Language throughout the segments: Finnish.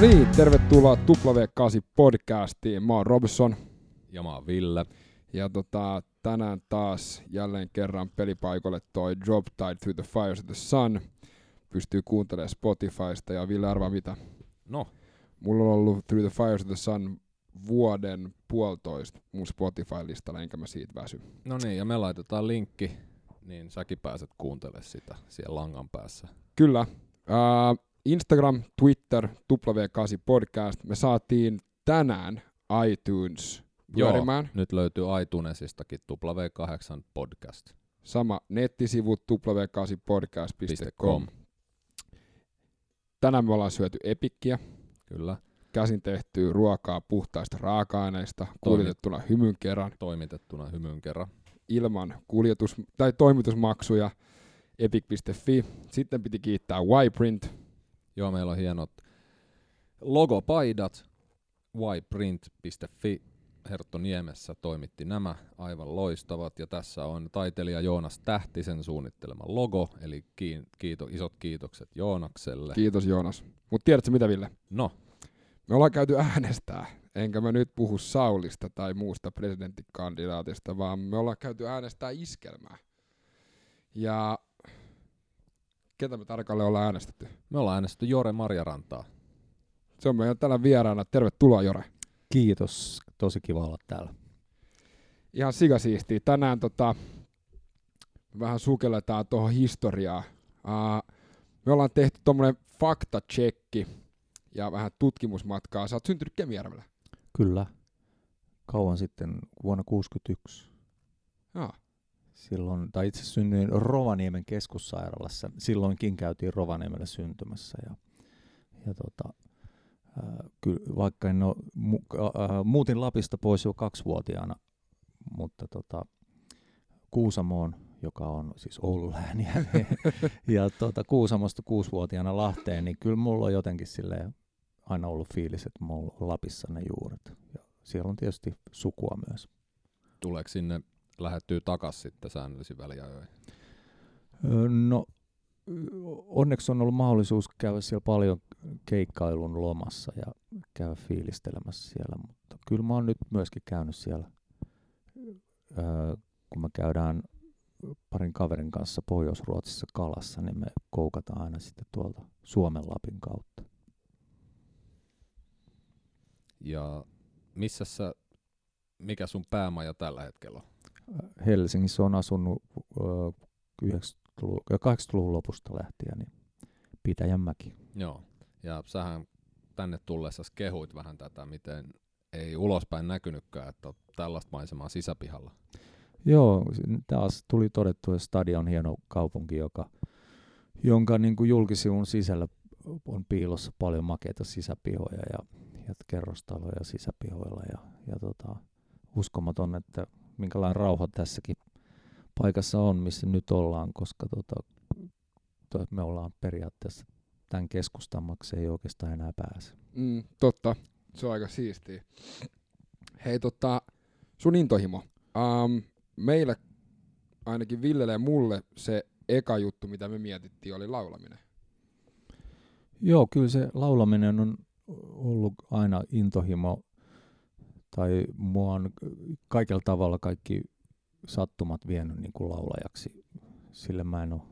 No niin, tervetuloa W8 podcastiin. Mä oon Robson. Ja mä oon Ville. Ja tota, tänään taas jälleen kerran pelipaikalle toi Drop Tide Through the Fires of the Sun. Pystyy kuuntelemaan Spotifysta ja Ville arvaa mitä? No. Mulla on ollut Through the Fires of the Sun vuoden puolitoista mun Spotify-listalla, enkä mä siitä väsy. No niin, ja me laitetaan linkki, niin säkin pääset kuuntelemaan sitä siellä langan päässä. Kyllä. Uh, Instagram, Twitter, W8 Podcast. Me saatiin tänään iTunes pyörimään. Joo, nyt löytyy iTunesistakin W8 Podcast. Sama nettisivut w8podcast.com. Tänään me ollaan syöty epikkiä. Kyllä. Käsin tehtyä ruokaa puhtaista raaka-aineista, kuljetettuna hymyn kerran. Toimitettuna hymyn kerran. Ilman kuljetus- tai toimitusmaksuja epic.fi. Sitten piti kiittää Yprint. Joo, meillä on hienot logopaidat. yprint.fi Hertto Niemessä toimitti nämä aivan loistavat, ja tässä on taiteilija Joonas Tähtisen suunnittelema logo, eli kiito, isot kiitokset Joonakselle. Kiitos Joonas. Mutta tiedätkö mitä Ville? No? Me ollaan käyty äänestää, enkä mä nyt puhu Saulista tai muusta presidenttikandidaatista, vaan me ollaan käyty äänestää iskelmää. Ja ketä me tarkalleen ollaan äänestetty? Me ollaan äänestetty Jore Marjarantaa. Se on meidän tällä vieraana. Tervetuloa Jore. Kiitos, tosi kiva olla täällä. Ihan sikasiistiä. Tänään tota, vähän sukelletaan tuohon historiaa. Uh, me ollaan tehty tuommoinen faktatsekki ja vähän tutkimusmatkaa. Sä oot syntynyt Kemijärvellä. Kyllä. Kauan sitten, vuonna 1961. Jaa. Silloin, tai itse synnyin Rovaniemen keskussairaalassa. Silloinkin käytiin Rovaniemellä syntymässä. Ja, ja tota, kyllä, vaikka en ole, mu, äh, muutin Lapista pois jo kaksivuotiaana, mutta tota, Kuusamoon, joka on siis Oulun lääniä, ja tota, Kuusamosta kuusivuotiaana Lahteen, niin kyllä mulla on jotenkin silleen aina ollut fiilis, että mulla on Lapissa ne juuret. Ja siellä on tietysti sukua myös. Tuleeko sinne lähettyy takas sitten säännöllisin väliajoin? No onneksi on ollut mahdollisuus käydä siellä paljon keikkailun lomassa ja käydä fiilistelemässä siellä, mutta kyllä mä oon nyt myöskin käynyt siellä, kun me käydään parin kaverin kanssa Pohjois-Ruotsissa kalassa, niin me koukataan aina sitten tuolta Suomen Lapin kautta. Ja missä sä, mikä sun päämaja tällä hetkellä on? Helsingissä on asunut 80-luvun lopusta lähtien, niin Pitäjänmäki. Joo, ja sähän tänne tullessa kehuit vähän tätä, miten ei ulospäin näkynytkään, että on tällaista maisemaa sisäpihalla. Joo, taas tuli todettu, että Stadion on hieno kaupunki, joka, jonka niin kuin julkisivun sisällä on piilossa paljon makeita sisäpihoja ja, ja kerrostaloja sisäpihoilla. Ja, ja tota, uskomaton, että minkälainen rauha tässäkin paikassa on, missä nyt ollaan, koska tota, to, me ollaan periaatteessa tämän keskustamaksi ei oikeastaan enää pääse. Mm, totta, se on aika siistiä. Hei, tota, sun intohimo. Um, meille, ainakin Villelle ja mulle, se eka juttu, mitä me mietittiin, oli laulaminen. Joo, kyllä se laulaminen on ollut aina intohimo, tai mua on kaikella tavalla kaikki sattumat vienyt niin kuin laulajaksi. Sille mä en ole,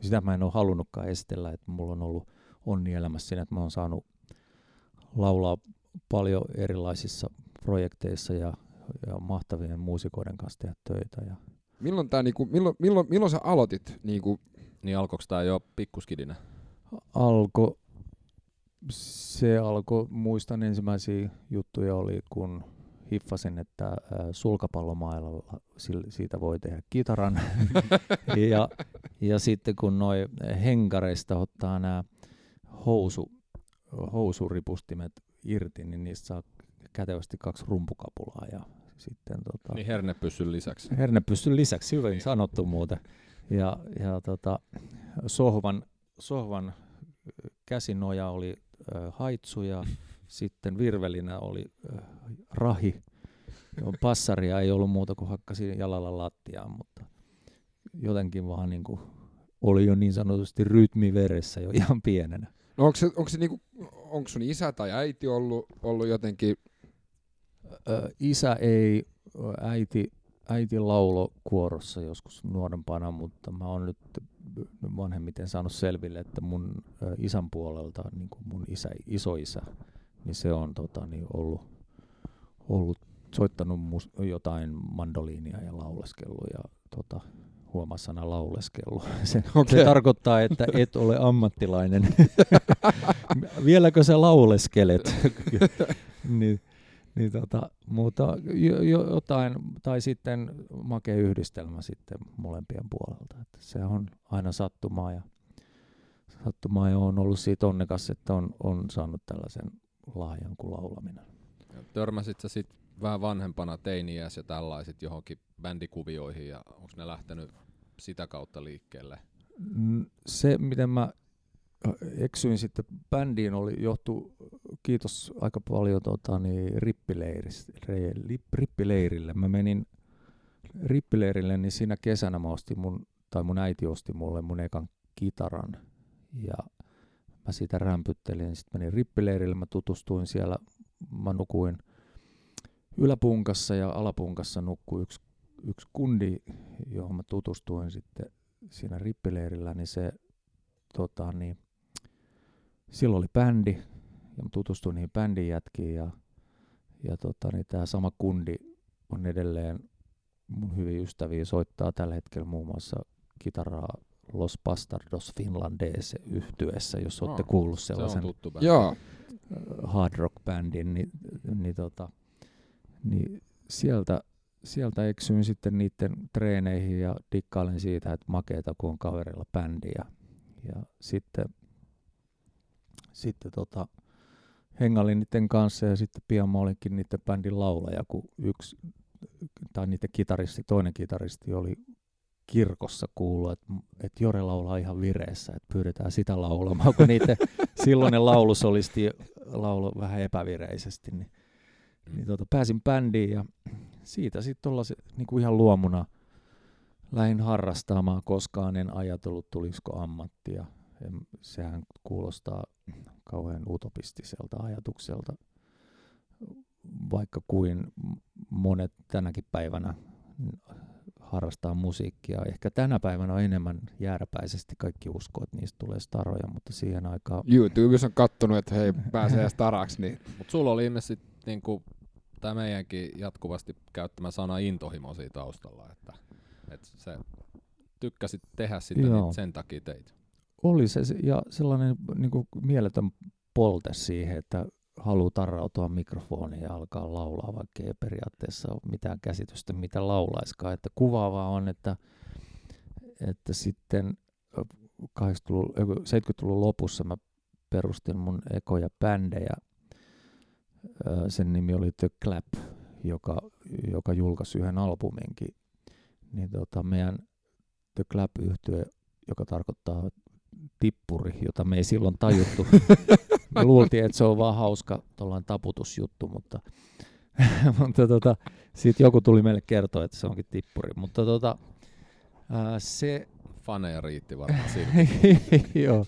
sitä mä en ole halunnutkaan estellä, että mulla on ollut onni elämässä siinä, että mä oon saanut laulaa paljon erilaisissa projekteissa ja, ja mahtavien muusikoiden kanssa tehdä töitä. Ja milloin, tää, niinku, milloin, milloin, milloin sä aloitit? Niinku? Niin alkoiko tämä jo pikkuskidinä? Alko, se alkoi, muistan ensimmäisiä juttuja oli, kun hiffasin, että sulkapallomailalla siitä voi tehdä kitaran. ja, ja sitten kun noi henkareista ottaa nämä housu, housuripustimet irti, niin niistä saa kätevästi kaksi rumpukapulaa. Ja sitten, tota, niin hernepyssyn lisäksi. Hernepyssyn lisäksi, hyvin niin. sanottu muuten. Ja, ja tota, sohvan, sohvan käsinoja oli äh, haitsu ja sitten virvelinä oli äh, rahi. Passaria ei ollut muuta kuin hakkasi jalalla lattiaan, mutta jotenkin vaan niin kuin oli jo niin sanotusti rytmi veressä jo ihan pienenä. No onko se, onko se, niinku, onko sun isä tai äiti ollut, ollut jotenkin, Ö, isä ei, äiti, äiti laulo kuorossa joskus nuorempana, mutta mä oon nyt vanhemmiten saanut selville, että mun isän puolelta, niin kuin mun isä, isoisä, niin se on tota, niin ollut, ollut soittanut mus, jotain mandoliinia ja lauleskellut ja tota, huomaa sana lauleskelu. Se, Okei. se tarkoittaa, että et ole ammattilainen. Vieläkö sä lauleskelet? niin, niin tota, mutta jo, jo, jotain, tai sitten makea yhdistelmä sitten molempien puolelta. Että se on aina sattumaa ja sattumaa ja on ollut siitä onnekas, että on, on saanut tällaisen lahjan kuin laulaminen. Ja Törmäsit sä sit vähän vanhempana teiniäs ja tällaiset johonkin bändikuvioihin ja onko ne lähtenyt sitä kautta liikkeelle? Mm, Se, miten mä ö, eksyin sitten bändiin, oli johtu, kiitos aika paljon tota, niin, re, rippileirille. Mä menin rippileirille, niin siinä kesänä mä ostin mun, tai mun äiti osti mulle mun ekan kitaran. Ja mä siitä rämpyttelin. Sitten menin rippileirille, mä tutustuin siellä, mä nukuin yläpunkassa ja alapunkassa nukkui yksi, yksi kundi, johon mä tutustuin sitten siinä rippileirillä, niin se tota, niin, silloin oli bändi ja mä tutustuin niihin bändin jätkiin ja, ja tota, niin tämä sama kundi on edelleen mun hyviä ystäviä, soittaa tällä hetkellä muun muassa kitaraa Los Bastardos Finlandese yhtyessä, jos olette kuullut Se sellaisen tuttu bändi. joo, hard rock bändin, niin, niin, tota, niin sieltä, sieltä eksyin sitten niiden treeneihin ja dikkailen siitä, että makeeta kun on kaverilla bändi ja, ja sitten, sitten tota, hengailin niiden kanssa ja sitten pian mä olinkin niiden bändin laulaja, kun yksi, tai niiden kitaristi, toinen kitaristi oli kirkossa kuullut, että, että Jore laulaa ihan vireessä, että pyydetään sitä laulamaan, kun niiden silloinen laulusolisti laulu vähän epävireisesti, niin, niin tota, pääsin bändiin ja siitä sitten niin ihan luomuna lähin harrastamaan, koskaan en ajatellut tulisiko ammattia. En, sehän kuulostaa kauhean utopistiselta ajatukselta, vaikka kuin monet tänäkin päivänä harrastaa musiikkia. Ehkä tänä päivänä on enemmän jääräpäisesti kaikki uskoo, että niistä tulee staroja, mutta siihen aikaan YouTubessa on kattonut, että hei, pääsee staraksi, niin Mutta sulla oli ilmeisesti niinku, tämä meidänkin jatkuvasti käyttämä sana intohimo siinä taustalla, että, että se tykkäsit tehdä sitä, Joo. niin sen takia teit. oli se se- ja sellainen niin kuin mieletön polte siihen, että haluaa tarrautua mikrofoniin ja alkaa laulaa, vaikka ei periaatteessa ole mitään käsitystä, mitä laulaiskaan. Että kuvaavaa on, että, että sitten 80-luvun, ei kun 70-luvun lopussa mä perustin mun ekoja bändejä. Sen nimi oli The Clap, joka, joka julkaisi yhden albuminkin. Niin tota, meidän The Clap yhtye, joka tarkoittaa tippuri, jota me ei silloin tajuttu. Me luultiin, että se on vaan hauska tuollainen taputusjuttu, mutta, mutta tota, sitten joku tuli meille kertoa, että se onkin tippuri. Mutta tota, ää, se... Faneja riitti varmaan siinä. Joo.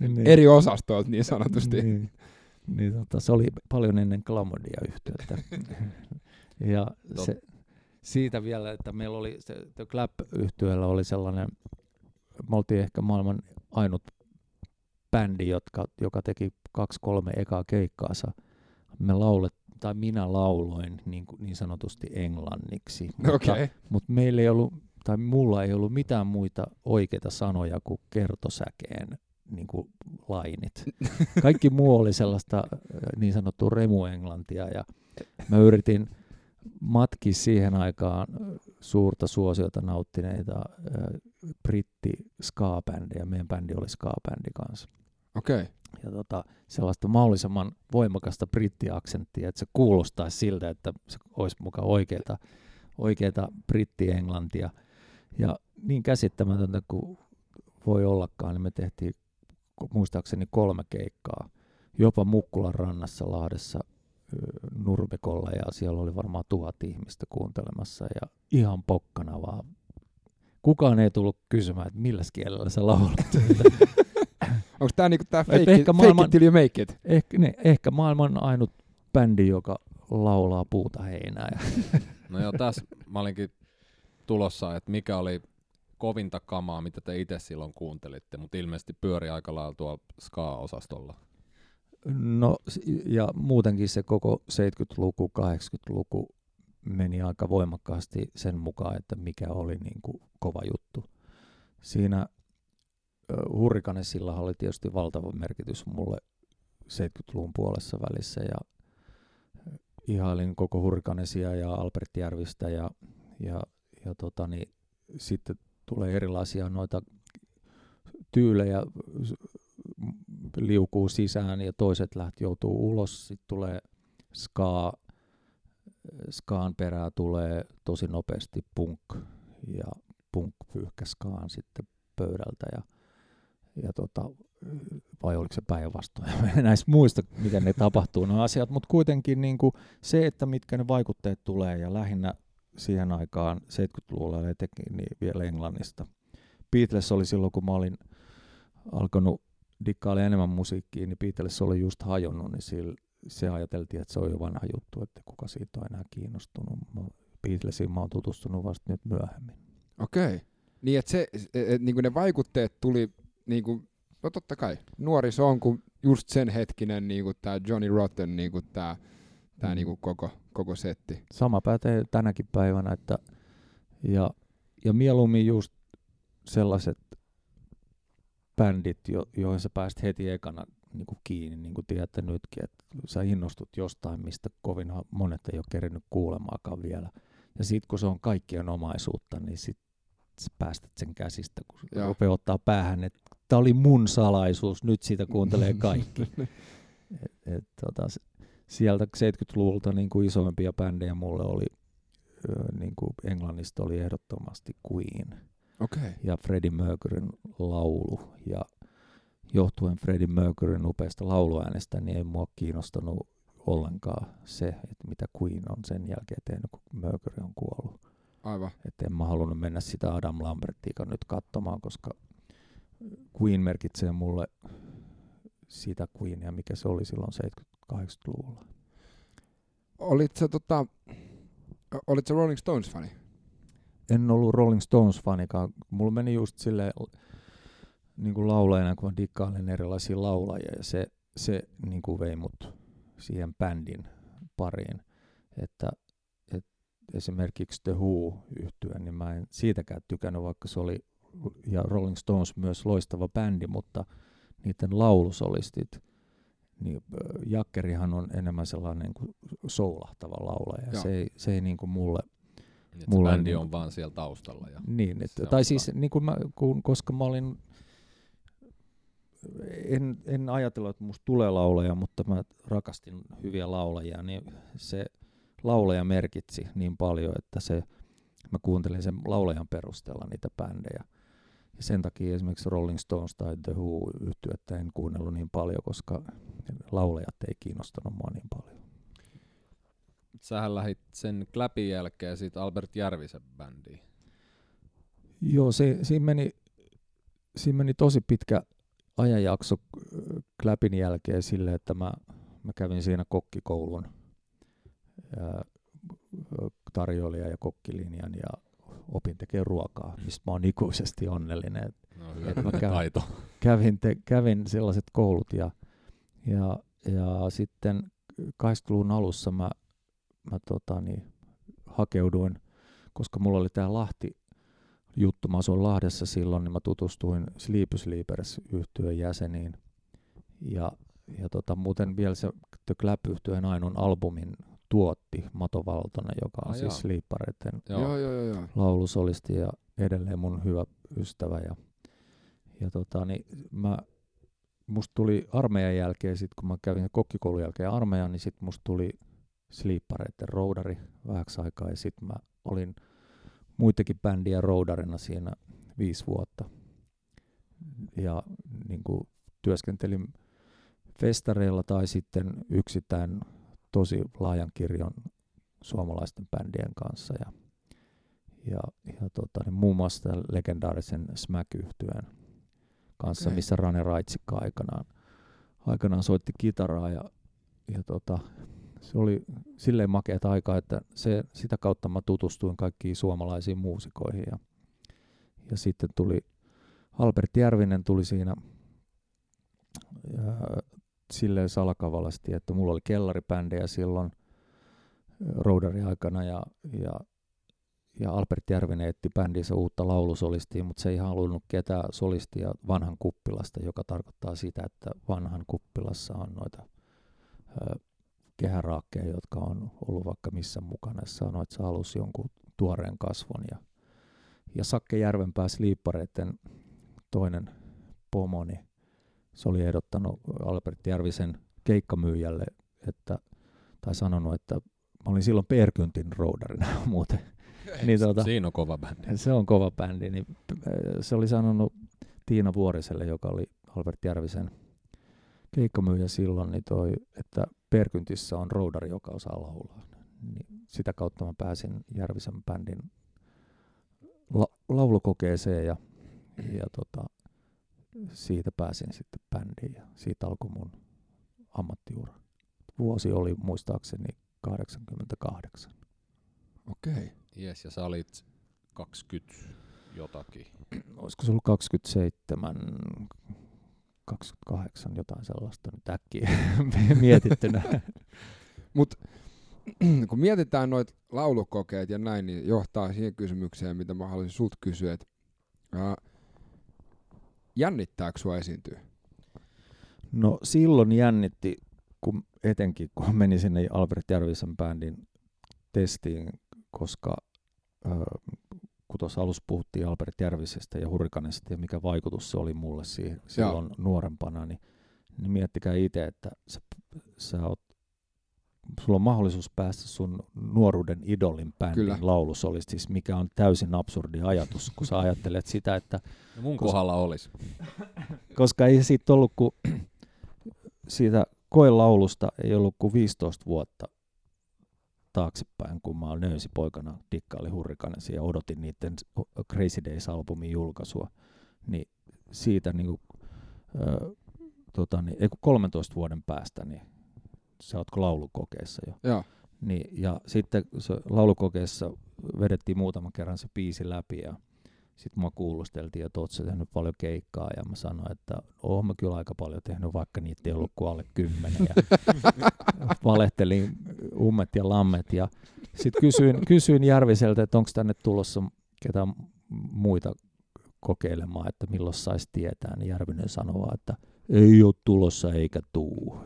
Niin, eri osastoilta niin sanotusti. Niin, niin tota, se oli paljon ennen Glamodia yhtiötä. ja se, siitä vielä, että meillä oli se, The clap yhtiöllä oli sellainen, me oltiin ehkä maailman ainut bändi, jotka, joka teki kaksi-kolme ekaa keikkaansa. Me laulet, tai minä lauloin niin, niin sanotusti englanniksi, mutta, Okei. mutta meillä ei ollut, tai mulla ei ollut mitään muita oikeita sanoja kuin kertosäkeen niin kuin lainit. Kaikki muu oli sellaista niin sanottua remuenglantia ja mä yritin matki siihen aikaan suurta suosiota nauttineita äh, britti ska-bändejä. Meidän bändi oli ska-bändi kanssa. Okei. Ja tota, sellaista mahdollisimman voimakasta brittiaksenttia, että se kuulostaisi siltä, että se olisi mukaan oikeata, oikeata brittienglantia. Ja niin käsittämätöntä kuin voi ollakaan, niin me tehtiin muistaakseni kolme keikkaa. Jopa Mukkulan rannassa Lahdessa Nurmikolla ja siellä oli varmaan tuhat ihmistä kuuntelemassa ja ihan pokkana vaan. Kukaan ei tullut kysymään, että millä kielellä sä laulat. Onko tää niinku tää fake, it, ehkä fake maailman- it till you make it? Ehkä, ne, ehkä maailman ainut bändi, joka laulaa puuta heinää. Ja No joo, tässä mä olinkin tulossa, että mikä oli kovinta kamaa, mitä te itse silloin kuuntelitte, mutta ilmeisesti pyöri aika lailla tuolla ska-osastolla. No ja muutenkin se koko 70-luku, 80-luku meni aika voimakkaasti sen mukaan, että mikä oli niin kuin kova juttu. Siinä Hurrikanesilla oli tietysti valtava merkitys mulle 70-luvun puolessa välissä ja ihailin koko Hurrikanesia ja Albert Järvistä ja, ja, ja tota, niin, sitten tulee erilaisia noita tyylejä liukuu sisään ja toiset läht joutuu ulos. Sitten tulee ska, skaan perää tulee tosi nopeasti punk ja punk pyyhkä skaan sitten pöydältä ja, ja tota, vai oliko se päinvastoin? En näistä muista, miten ne tapahtuu ne asiat, mutta kuitenkin niin kuin se, että mitkä ne vaikutteet tulee ja lähinnä siihen aikaan 70-luvulla ja etenkin niin vielä Englannista. Beatles oli silloin, kun mä olin alkanut dikkailla enemmän musiikkia, niin Beatles oli just hajonnut, niin sillä, se ajateltiin, että se on jo vanha juttu, että kuka siitä on enää kiinnostunut. Mä, Beatlesiin mä oon tutustunut vasta nyt myöhemmin. Okei. Okay. Niin, että se, et, et, niinku ne vaikutteet tuli, niinku, no totta kai, nuoriso on kuin just sen hetkinen niinku tää Johnny Rotten, niinku tää, tää Mm. niinku koko, koko setti. Sama pätee tänäkin päivänä, että ja, ja mieluummin just sellaiset bändit, jo, joihin sä pääst heti ekana niin kuin kiinni, niin kuin tiedätte nytkin, että sä innostut jostain, mistä kovin monet ei ole kerinyt kuulemaakaan vielä. Ja sitten kun se on kaikkien omaisuutta, niin sit sä päästät sen käsistä, kun. Joo. rupeaa ottaa päähän, että tämä oli mun salaisuus, nyt siitä kuuntelee kaikki. et, et, tota, sieltä 70-luvulta niin kuin isoimpia bändejä mulle oli, niin kuin Englannista oli ehdottomasti Queen. Okay. ja Freddie Mercuryn laulu. Ja johtuen Freddie Mercuryn upeasta lauluäänestä, niin ei mua kiinnostanut ollenkaan se, että mitä Queen on sen jälkeen tehnyt, kun Mercury on kuollut. Aivan. Että en mä halunnut mennä sitä Adam Lambertia nyt katsomaan, koska Queen merkitsee mulle sitä Queenia, mikä se oli silloin 70-80-luvulla. Olit sä, tota, olit Rolling Stones-fani? En ollut Rolling Stones-fanikaan. Mulla meni just silleen niin kuin laulajana, kun mä dikkailen erilaisia laulajia, ja se, se niin kuin vei mut siihen bändin pariin. Että, et esimerkiksi The Who yhtyen, niin mä en siitäkään tykännyt, vaikka se oli, ja Rolling Stones myös loistava bändi, mutta niiden laulusolistit, niin Jakkerihan on enemmän sellainen niin kuin soulahtava laulaja. Joo. Se ei, se ei niin kuin mulle Niin, Mulla se on bändi niin- on vaan siellä taustalla. Ja niin, on tai siis niin kuin mä, kun, koska mä olin, en, en ajatellut, että musta tulee laulaja, mutta mä rakastin hyviä laulajia, niin se laulaja merkitsi niin paljon, että se, mä kuuntelin sen laulajan perusteella niitä bändejä. Ja sen takia esimerkiksi Rolling Stones tai The Who yhtyettä en kuunnellut niin paljon, koska laulajat ei kiinnostanut mua niin paljon. Sähän lähit sen Kläpin jälkeen sit Albert Järvisen bändiin. Joo, se, siinä, meni, siinä meni tosi pitkä ajanjakso äh, Kläpin jälkeen sille, että mä, mä kävin siinä kokkikoulun ää, tarjoilija- ja kokkilinjan ja opin tekemään ruokaa, mistä mä oon ikuisesti onnellinen. Et No, hyvä Et mä taito. kävin, te, kävin sellaiset koulut ja, ja, ja sitten 80-luvun alussa mä, mä tota, niin, hakeuduin, koska mulla oli tämä Lahti juttu, mä asuin Lahdessa silloin, niin mä tutustuin Sleepy Sleepers yhtyön jäseniin. Ja, ja tota, muuten vielä se The Clap yhtyeen ainoan albumin tuotti Mato Valtonen, joka on Ai siis. Sleepareiden Joo. Joo, joo, joo. joo. laulusolisti ja edelleen mun hyvä ystävä. Ja, ja tota, niin mä, musta tuli armeijan jälkeen, sit kun mä kävin kokkikoulun jälkeen armeijan, niin sit musta tuli sliippareiden roudari vähäksi aikaa ja sit mä olin muitakin bändien roudarina siinä viisi vuotta. Ja niin kuin työskentelin festareilla tai sitten yksittäin tosi laajan kirjon suomalaisten bändien kanssa ja ja, ja tota, niin muun muassa legendaarisen smack yhtyeen kanssa, Okei. missä Rane Raitsikka aikanaan, aikanaan soitti kitaraa ja, ja tota, se oli silleen makeat aikaa, että se, sitä kautta mä tutustuin kaikkiin suomalaisiin muusikoihin. Ja, ja sitten tuli Albert Järvinen tuli siinä ja silleen salakavalasti, että mulla oli kellaribändejä silloin roudari aikana ja, ja, ja Albert Järvinen etti bändissä uutta laulusolistia, mutta se ei halunnut ketään solistia vanhan kuppilasta, joka tarkoittaa sitä, että vanhan kuppilassa on noita ö, kehäraakkeja, jotka on ollut vaikka missä mukana. Se sanoi, että se halusi jonkun tuoreen kasvon. Ja, ja Sakke Järvenpää Sliippareiden toinen pomo, niin se oli ehdottanut Albert Järvisen keikkamyyjälle, että, tai sanonut, että mä olin silloin Perkyntin roudarina muuten. niin, tuota, Siinä on kova bändi. se on kova bändi, niin se oli sanonut Tiina Vuoriselle, joka oli Albert Järvisen keikkamyyjä silloin, niin toi, että Perkyntissä on roudari, joka osaa laulaa. Niin sitä kautta mä pääsin Järvisen bändin la- laulukokeeseen ja, ja tota, siitä pääsin sitten bändiin ja siitä alkoi mun ammattiura. Vuosi oli muistaakseni 88. Okei. Jes, ja sä olit 20 jotakin. Olisiko se ollut 27, 28, jotain sellaista nyt äkkiä mietittynä. kun mietitään noita laulukokeet ja näin, niin johtaa siihen kysymykseen, mitä mä haluaisin sut kysyä, että ää, jännittääkö sua esiintyä? No silloin jännitti, kun etenkin kun meni sinne Albert Järvisen bändin testiin, koska ö, kun tuossa alussa puhuttiin Albert Järvisestä ja Hurrikanesta ja mikä vaikutus se oli mulle siihen silloin nuorempana, niin, niin miettikää itse, että sä, sä oot, sulla on mahdollisuus päästä sun nuoruuden idolin bändin Kyllä. laulusolista, siis mikä on täysin absurdi ajatus, kun sä ajattelet sitä, että No mun Koska- kohdalla olisi. koska ei siitä ollut kuin siitä koelaulusta ei ollut kuin 15 vuotta taaksepäin, kun mä nöysi poikana dikkaili hurrikanesi ja odotin niiden Crazy Days-albumin julkaisua, niin siitä niin kuin, ö, tota, niin, ei kun 13 vuoden päästä, niin sä ootko laulukokeessa jo. Joo. Niin, ja sitten se laulukokeessa vedettiin muutaman kerran se biisi läpi ja sitten mua kuulusteltiin, että oot sä tehnyt paljon keikkaa ja mä sanoin, että oon mä kyllä aika paljon tehnyt, vaikka niitä ei ollut kuin alle kymmenen. Ja valehtelin ummet ja lammet ja sitten kysyin, kysyin Järviseltä, että onko tänne tulossa ketään muita kokeilemaan, että milloin saisi tietää, niin Järvinen sanoi että ei ole tulossa eikä tuu.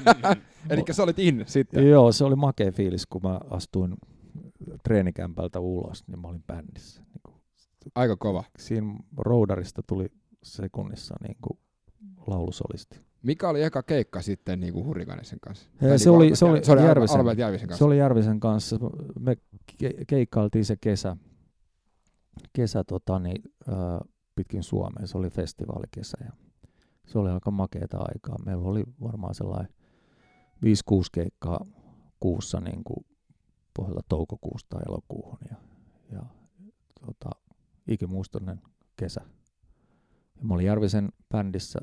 Eli sä olit in sitten. Joo, se oli makea fiilis, kun mä astuin treenikämpältä ulos, niin mä olin bändissä. Niin Aika kova. siinä roudarista tuli sekunnissa niin kuin laulusolisti. Mikä oli eka keikka sitten niin kuin Hurrikanesen kanssa? Hei, Tai se oli- se oli se oli Järvisen- Albert Järvisen kanssa. Se oli Järvisen kanssa. Me ke- keikkailtiin se kesä, kesä tota, niin, pitkin Suomea. Se oli festivaalikesä ja se oli aika makeata aikaa. Meillä oli varmaan sellainen 5-6 keikkaa kuussa niin kuin pohjalta toukokuusta elokuuhun ja, ja tota, ikimuistoinen kesä. Ja mä olin Järvisen bändissä,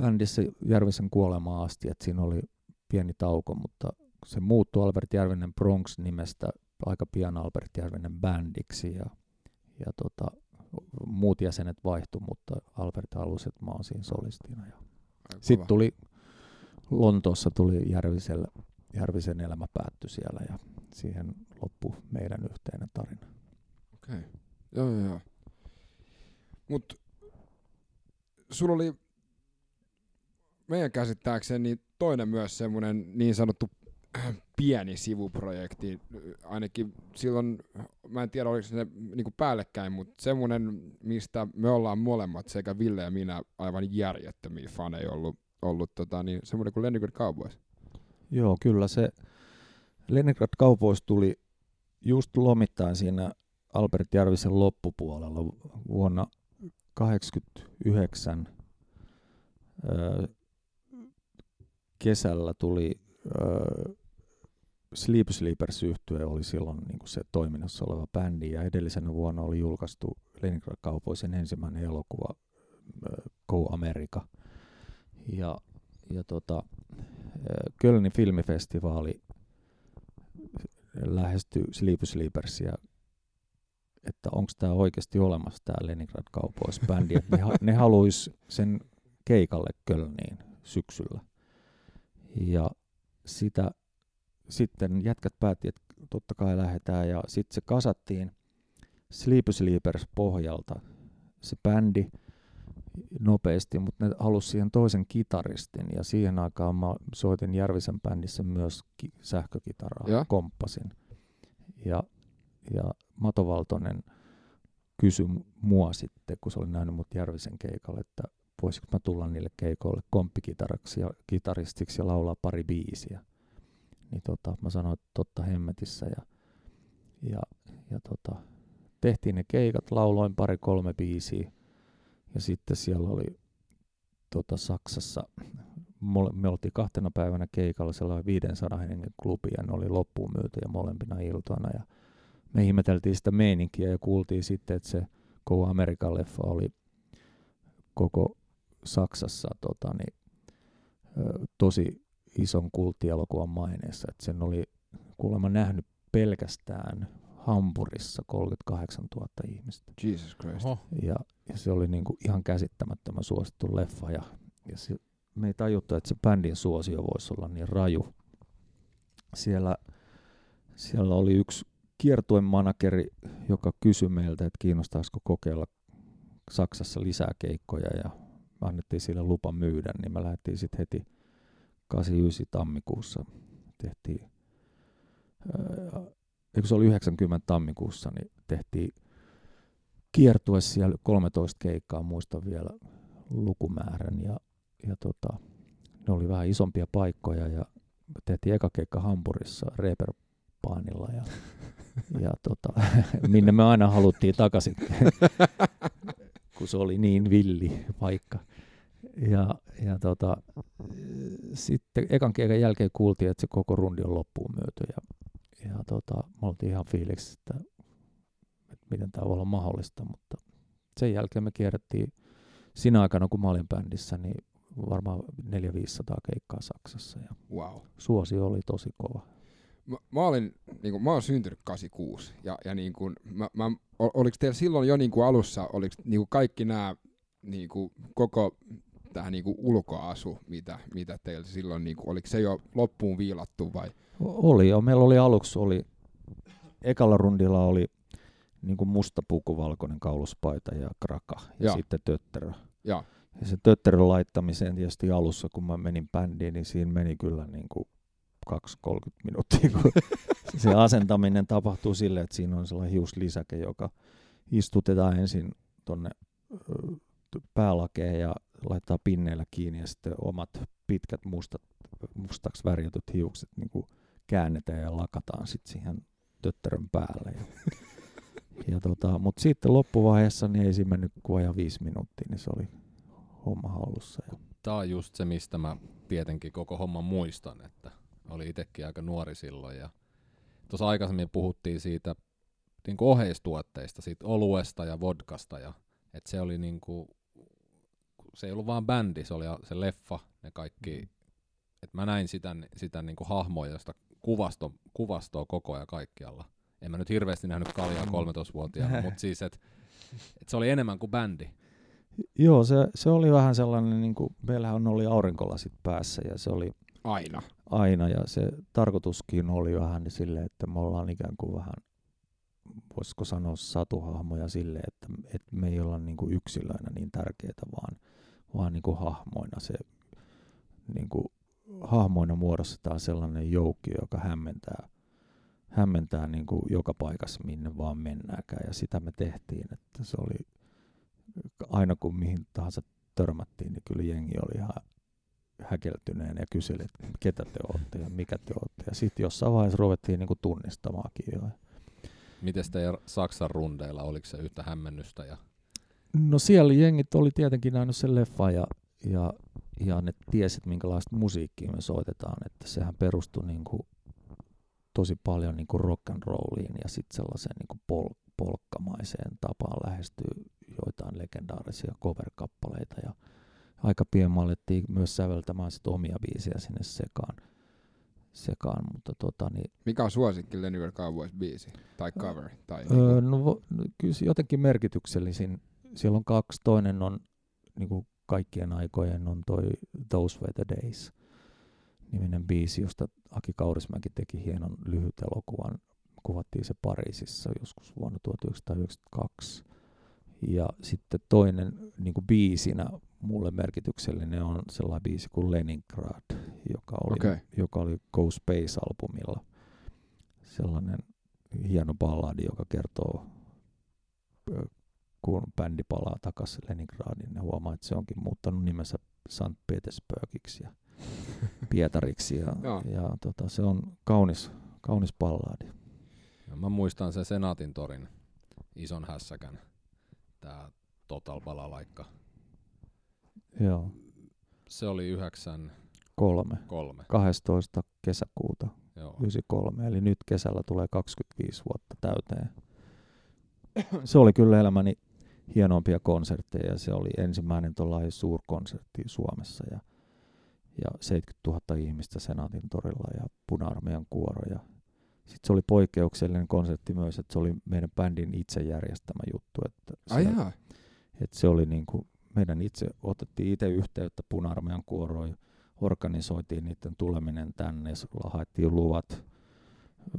bändissä Järvisen kuolemaan asti, että siinä oli pieni tauko, mutta se muuttui Albert Järvinen Bronx-nimestä aika pian Albert Järvinen bändiksi ja, ja tota, muut jäsenet vaihtui, mutta Albert halusi, että mä oon siinä solistina. Ja sitten tuli Lontoossa tuli Järvisellä, Järvisen elämä päättyi siellä ja siihen loppui meidän yhteinen tarina. Okei. Joo, joo, joo. Mut sulla oli meidän käsittääkseni toinen myös semmoinen niin sanottu pieni sivuprojekti, ainakin silloin, mä en tiedä oliko se niinku päällekkäin, mutta semmoinen, mistä me ollaan molemmat, sekä Ville ja minä, aivan järjettömiä faneja ollut, ollut tota, niin semmoinen kuin Leningrad Cowboys. Joo, kyllä se Leningrad Cowboys tuli just lomittain siinä Albert Järvisen loppupuolella vuonna 1989 öö, kesällä tuli Sleep Sleepers yhtye oli silloin niin kuin se toiminnassa oleva bändi ja edellisenä vuonna oli julkaistu Leningrad Cowboysin ensimmäinen elokuva Go America. Ja, ja tota, Kölnin filmifestivaali lähestyi Sleepy Sleepersia, että onko tämä oikeasti olemassa tämä Leningrad Cowboys bändi, että ne, ne haluaisi sen keikalle Kölniin syksyllä. Ja sitä sitten jätkät päätti, että totta kai lähdetään ja sitten se kasattiin Sleepy Sleepers pohjalta se bändi nopeasti, mutta ne halusi siihen toisen kitaristin ja siihen aikaan mä soitin Järvisen bändissä myös ki- sähkökitaraa, ja. komppasin. Ja, ja Mato Valtonen kysyi mua sitten, kun se oli nähnyt mut Järvisen keikalle, että voisiko mä tulla niille keikoille komppikitaraksi ja kitaristiksi ja laulaa pari biisiä. Niin tota, mä sanoin, että totta hemmetissä ja, ja, ja tota, tehtiin ne keikat, lauloin pari-kolme biisiä ja sitten siellä oli tota, Saksassa, me oltiin kahtena päivänä keikalla sellainen 500 hengen klubi ja ne oli loppuun myytyjä molempina iltoina ja me ihmeteltiin sitä meininkiä ja kuultiin sitten, että se Go American leffa oli koko Saksassa tota, niin, tosi ison kulttielokuvan maineessa, että sen oli kuulemma nähnyt pelkästään Hampurissa 38 000 ihmistä. Jesus Christ. Ja, ja se oli niinku ihan käsittämättömän suosittu leffa. Ja, ja se, me ei tajuttu, että se bändin suosio voisi olla niin raju. Siellä, siellä oli yksi kiertuen manageri, joka kysyi meiltä, että kiinnostaisiko kokeilla Saksassa lisää keikkoja ja annettiin sille lupa myydä, niin me lähdettiin sitten heti 89 tammikuussa tehtiin eikö se oli 90 tammikuussa, niin tehtiin kiertue siellä 13 keikkaa, muistan vielä lukumäärän. Ja, ja tota, ne oli vähän isompia paikkoja ja tehtiin eka keikka Hampurissa Reeperpaanilla ja, ja tota, minne me aina haluttiin takaisin, kun se oli niin villi paikka. Ja, ja tota, sitten ekan keikan jälkeen kuultiin, että se koko rundi on loppuun myyty ja ja tota, me oltiin ihan fiiliksi, että, että miten tämä voi olla mahdollista, mutta sen jälkeen me kierrettiin siinä aikana, kun mä olin bändissä, niin varmaan 400-500 keikkaa Saksassa ja wow. suosi oli tosi kova. Mä, mä, olin, niin kuin, mä olen syntynyt 86 ja, ja niin kuin, mä, mä, oliko teillä silloin jo niin kuin alussa, oliko niin kuin kaikki nämä niin kuin, koko tämä niin kuin ulkoasu, mitä, mitä teillä silloin, niin kuin, oliko se jo loppuun viilattu vai? Oli jo. Meillä oli aluksi, oli, ekalla rundilla oli niin kuin musta puku, valkoinen kauluspaita ja kraka ja, ja. sitten tötterö. Ja. ja se tötterön laittamiseen tietysti alussa, kun mä menin bändiin, niin siinä meni kyllä niin kuin 2-30 minuuttia, kun se asentaminen tapahtuu silleen, että siinä on sellainen hiuslisäke, joka istutetaan ensin tuonne päälakeen ja laittaa pinneillä kiinni ja sitten omat pitkät mustat, mustaksi värjätyt hiukset niin kuin käännetään ja lakataan sitten siihen tötterön päälle. Ja, ja tota, Mutta sitten loppuvaiheessa niin ei siinä mennyt kuin ajan viisi minuuttia, niin se oli homma hallussa. Ja. Tämä on just se, mistä mä tietenkin koko homman muistan, että oli itsekin aika nuori silloin. Ja tuossa aikaisemmin puhuttiin siitä niin kuin oheistuotteista, siitä oluesta ja vodkasta, ja että se oli niin kuin, se ei ollut vaan bändi, se oli se leffa, ne kaikki, mm. että mä näin sitä, sitä niin kuin hahmoa, josta kuvasto, kuvastoa koko ajan kaikkialla. En mä nyt hirveästi nähnyt kaljaa 13-vuotiaana, mm. mutta siis, että et se oli enemmän kuin bändi. Joo, se, se oli vähän sellainen, niin kuin, meillähän oli aurinkolasit päässä ja se oli aina. aina ja se tarkoituskin oli vähän silleen, että me ollaan ikään kuin vähän, voisiko sanoa satuhahmoja silleen, että, että me ei olla niin kuin yksilöinä niin tärkeitä, vaan, vaan niin kuin hahmoina se niin kuin hahmoina muodostetaan sellainen joukki, joka hämmentää, hämmentää niin kuin joka paikassa, minne vaan mennäänkään. Ja sitä me tehtiin, että se oli aina kun mihin tahansa törmättiin, niin kyllä jengi oli ihan häkeltyneen ja kyseli, että ketä te olette ja mikä te olette. Ja sitten jossain vaiheessa ruvettiin niin kuin tunnistamaakin jo. Miten teidän Saksan rundeilla, oliko se yhtä hämmennystä? Ja... No siellä jengit oli tietenkin nähnyt sen leffa ja, ja ja ne tiesit, minkälaista musiikkia me soitetaan, että sehän perustui niin kuin tosi paljon niin kuin rock and rolliin ja sitten sellaiseen niin kuin pol- polkkamaiseen tapaan lähestyy joitain legendaarisia cover-kappaleita ja aika pian me alettiin myös säveltämään sit omia biisejä sinne sekaan. sekaan mutta tota, niin, Mikä on suosikki Lenny Cowboys biisi? Tai cover? Tai öö, niinku, no, kyllä se jotenkin merkityksellisin. Siellä on kaksi. Toinen on niin kuin kaikkien aikojen on toi Those Were the Days niminen biisi, josta Aki Kaurismäki teki hienon lyhyt elokuvan. Kuvattiin se Pariisissa joskus vuonna 1992. Ja sitten toinen niin kuin biisinä merkityksellinen on sellainen biisi kuin Leningrad, joka oli, Okei. joka oli Go Space-albumilla. Sellainen hieno balladi, joka kertoo, kun bändi palaa takaisin Leningradiin ja huomaa, että se onkin muuttanut nimensä St. Petersburgiksi ja Pietariksi. Ja, Joo. ja tota, se on kaunis, kaunis balladi. Ja mä muistan sen Senaatin torin ison hässäkän, tää Total Balalaikka. Joo, Se oli 93. kolme. 12. kesäkuuta Joo. 93, eli nyt kesällä tulee 25 vuotta täyteen. Se oli kyllä elämäni hienompia konsertteja ja se oli ensimmäinen tuollainen suurkonsertti Suomessa ja, ja 70 000 ihmistä Senaatin torilla ja puna-armeijan kuoro ja sitten se oli poikkeuksellinen konsertti myös, että se oli meidän bändin itse järjestämä juttu, että se, että se oli niin kuin, meidän itse, otettiin itse yhteyttä puna-armeijan kuoroon, organisoitiin niiden tuleminen tänne, haettiin luvat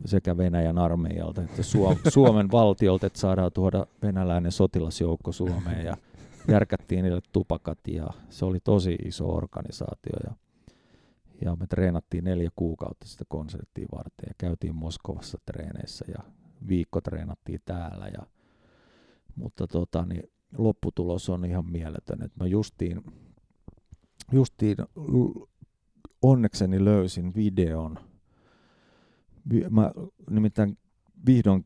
sekä Venäjän armeijalta että Suom- Suomen valtiolta, että saadaan tuoda venäläinen sotilasjoukko Suomeen ja järkättiin niille tupakat ja se oli tosi iso organisaatio ja, ja me treenattiin neljä kuukautta sitä konserttia varten ja käytiin Moskovassa treeneissä ja viikko treenattiin täällä ja mutta tota, niin lopputulos on ihan mieletön. Et mä justiin, justiin onnekseni löysin videon. Vi- Mä nimittäin vihdoin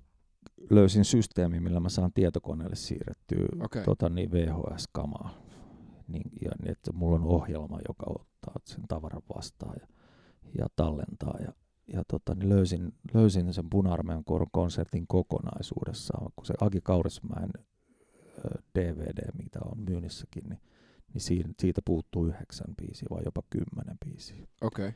löysin systeemi, millä mä saan tietokoneelle siirrettyä Okei. tota, niin VHS-kamaa. Niin, ja niin, että mulla on ohjelma, joka ottaa sen tavaran vastaan ja, ja tallentaa. Ja, ja tota, niin löysin, löysin sen koron konsertin kokonaisuudessaan, kun se Aki Kaurismäen DVD, mitä on myynnissäkin, niin, niin siitä, siitä puuttuu yhdeksän biisiä vai jopa kymmenen biisiä. Okei.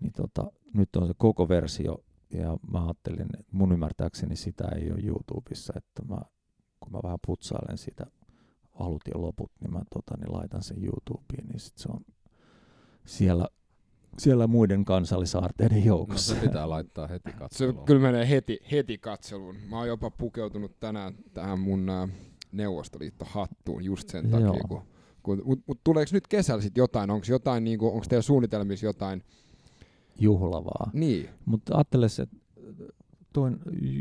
Niin tota, nyt on se koko versio, ja mä ajattelin, että mun ymmärtääkseni sitä ei ole YouTubessa, että mä, kun mä vähän putsailen sitä alut ja loput, niin mä tota, niin laitan sen YouTubeen, niin sit se on siellä, siellä muiden kansallisaarteiden No joukossa. se pitää laittaa heti Se katseluun. kyllä menee heti, heti katseluun. Mä oon jopa pukeutunut tänään tähän mun ää, Neuvostoliitto-hattuun just sen Joo. takia. Kun, kun, mut, mut tuleeko nyt kesällä sit jotain? Onko jotain, niinku, onko teidän suunnitelmissa jotain? Juhlavaa. Niin. Mutta ajattele se, toinen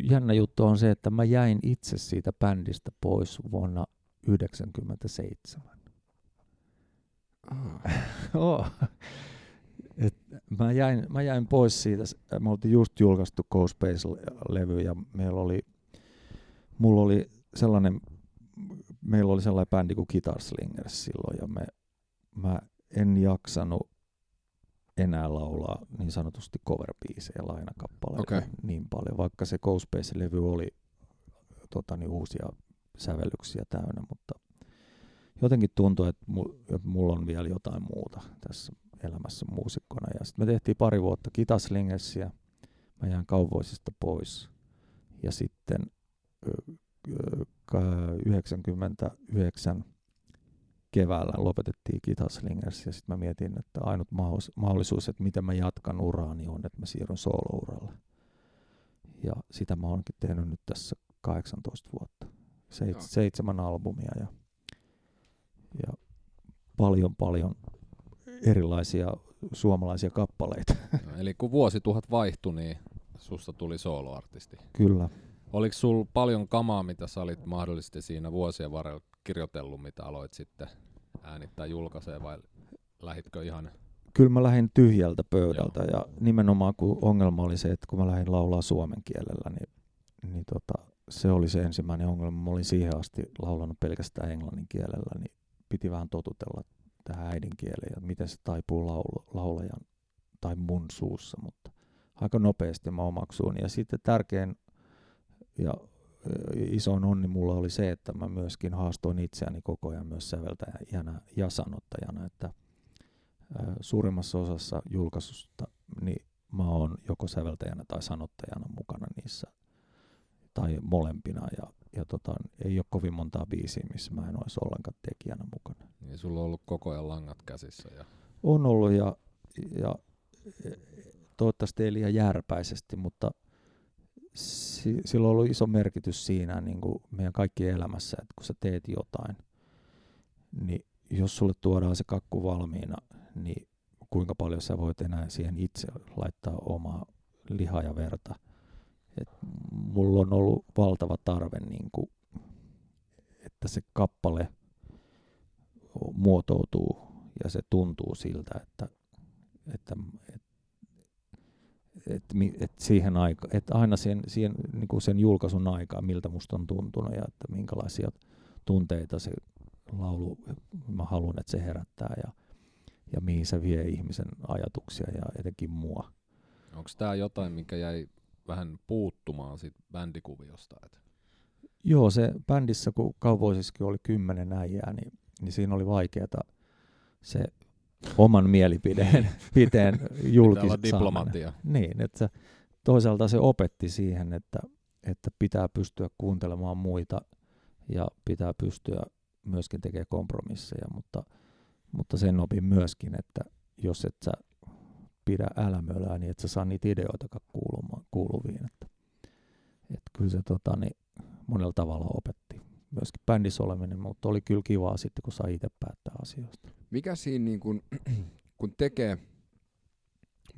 jännä juttu on se, että mä jäin itse siitä bändistä pois vuonna 1997. Ah. Oo. Et mä, jäin, mä jäin pois siitä. Me oltiin just julkaistu Go Space-levy ja meillä oli, mulla oli sellainen, meillä oli sellainen bändi kuin Guitar Slingers silloin ja me, mä en jaksanut enää laulaa niin sanotusti cover-biisejä, lainakappaleita Okei. niin paljon, vaikka se Go Space-levy oli tota, niin uusia sävellyksiä täynnä, mutta jotenkin tuntui, että mu- että mulla on vielä jotain muuta tässä elämässä muusikkona. Ja sitten me tehtiin pari vuotta Kitaslingersia, mä jäin kauvoisista pois. Ja sitten 99 keväällä lopetettiin Kitaslingers ja sitten mä mietin, että ainut mahdollisuus, että miten mä jatkan uraani on, että mä siirryn solouralle. Ja sitä mä oonkin tehnyt nyt tässä 18 vuotta. Seit- Joo. seitsemän albumia ja, ja paljon paljon erilaisia suomalaisia kappaleita. No, Eli kun vuosituhat vaihtui, niin susta tuli soloartisti. Kyllä. Oliko sul paljon kamaa, mitä sä olit mahdollisesti siinä vuosien varrella kirjoitellut, mitä aloit sitten äänittää julkaisee vai lähitkö ihan Kyllä mä lähdin tyhjältä pöydältä ja nimenomaan kun ongelma oli se, että kun mä lähdin laulaa suomen kielellä, niin, niin tota, se oli se ensimmäinen ongelma. Mä olin siihen asti laulanut pelkästään englannin kielellä, niin piti vähän totutella tähän äidinkieleen ja miten se taipuu laulu, laulajan tai mun suussa, mutta aika nopeasti mä omaksuin. Ja sitten tärkein ja isoin onni mulla oli se, että mä myöskin haastoin itseäni koko ajan myös säveltäjänä ja sanottajana, että suurimmassa osassa julkaisusta niin mä oon joko säveltäjänä tai sanottajana mukana niissä tai molempina ja, ja tota, ei ole kovin montaa biisiä, missä mä en olisi ollenkaan tekijänä mukana. Niin sulla on ollut koko ajan langat käsissä. Ja... On ollut ja, ja toivottavasti ei liian järpäisesti, mutta si, sillä on ollut iso merkitys siinä niin kuin meidän kaikki elämässä, että kun sä teet jotain, niin jos sulle tuodaan se kakku valmiina, niin kuinka paljon sä voit enää siihen itse laittaa omaa lihaa ja verta. Et mulla on ollut valtava tarve, niin kuin, että se kappale muotoutuu ja se tuntuu siltä, että, että, että et, et siihen aika, et aina sen, siihen, niin kuin sen julkaisun aikaa, miltä musta on tuntunut ja että minkälaisia tunteita se laulu, mä haluan, että se herättää ja, ja mihin se vie ihmisen ajatuksia ja etenkin mua. Onko tämä jotain, mikä jäi vähän puuttumaan siitä bändikuviosta? Et? Joo, se bändissä, kun kaupoisissakin oli kymmenen äijää, niin, niin siinä oli vaikeaa se oman mielipideen piteen julkisesti diplomatia. Niin, että toisaalta se opetti siihen, että, että pitää pystyä kuuntelemaan muita ja pitää pystyä myöskin tekemään kompromisseja, mutta, mutta sen opin myöskin, että jos et sä pidä älämölää, niin et sä saa niitä ideoita kuulumaan, kuuluviin. Että, että kyllä se tota, niin monella tavalla opetti myöskin bändissä oleminen, mutta oli kyllä kivaa sitten, kun sai itse päättää asioista. Mikä siinä, niin kun, kun tekee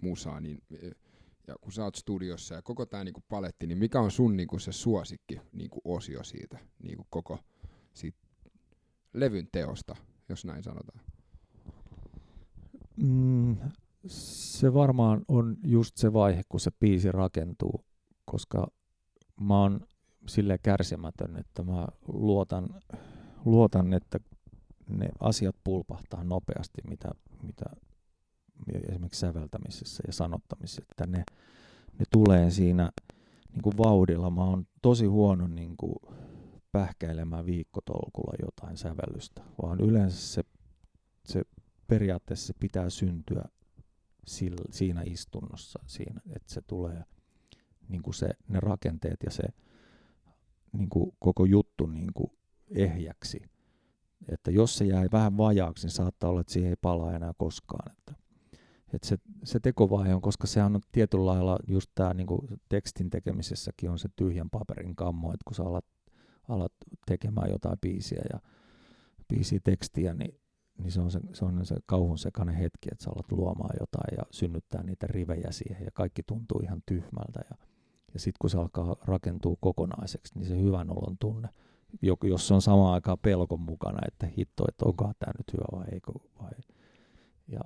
musaa, niin, ja kun sä oot studiossa ja koko tämä niin paletti, niin mikä on sun niin se suosikki niin osio siitä niin koko siitä levyn teosta, jos näin sanotaan? Mm, se varmaan on just se vaihe, kun se biisi rakentuu, koska mä oon sille kärsimätön, että mä luotan, luotan, että ne asiat pulpahtaa nopeasti, mitä, mitä esimerkiksi säveltämisessä ja sanottamisessa, että ne, ne tulee siinä niin kuin vauhdilla. Mä oon tosi huono niin kuin pähkäilemään viikkotolkulla jotain sävellystä, vaan yleensä se, se periaatteessa se pitää syntyä sillä, siinä istunnossa, siinä, että se tulee niin kuin se, ne rakenteet ja se niin koko juttu niin kuin ehjäksi. Että jos se jäi vähän vajaaksi, niin saattaa olla, että siihen ei palaa enää koskaan. Että, että se, se tekovaihe on, koska sehän on tietyllä lailla just tämä niin tekstin tekemisessäkin on se tyhjän paperin kammo, että kun sä alat, alat tekemään jotain biisiä ja biisiä tekstiä, niin, niin se on se, se on se kauhun sekainen hetki, että sä alat luomaan jotain ja synnyttää niitä rivejä siihen ja kaikki tuntuu ihan tyhmältä ja ja sitten kun se alkaa rakentua kokonaiseksi, niin se hyvän olon tunne, jos se on samaan aikaan pelkon mukana, että hitto, että onko tämä nyt hyvä vai eikö vai. Ja,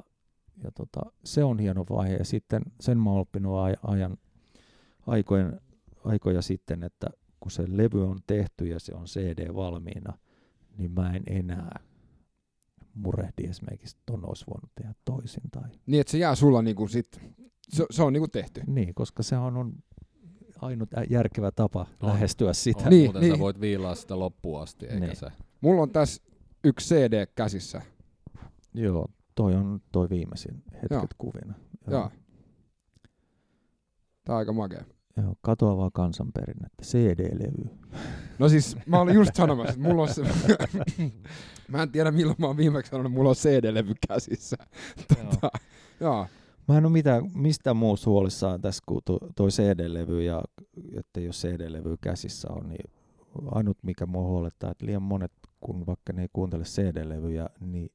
ja tota, se on hieno vaihe. Ja sitten sen mä oon oppinut ajan, aikojen, aikoja sitten, että kun se levy on tehty ja se on CD valmiina, niin mä en enää murehdi esimerkiksi, että ton olisi voinut tehdä toisin. Tai... Niin, että se jää sulla niinku sit, se, se on niinku tehty. Niin, koska se on, on ainut järkevä tapa on, lähestyä sitä. On, niin, muuten niin. sä voit viilaa sitä loppuun asti, eikä niin. se. Mulla on tässä yksi CD käsissä. Joo, toi on toi viimeisin hetket Joo. kuvina. Joo. Joo. Tää on aika makea. Joo, katoavaa kansanperinnettä, CD-levy. No siis, mä olin just sanomassa, että mulla on se... mä en tiedä milloin mä oon viimeksi sanonut, että mulla on CD-levy käsissä. Tota, joo. Mä en ole mitään, mistään muusta huolissaan tässä kuin toi CD-levy ja että jos CD-levy käsissä on, niin ainut mikä mua huolettaa, että liian monet, kun vaikka ne ei kuuntele CD-levyjä, niin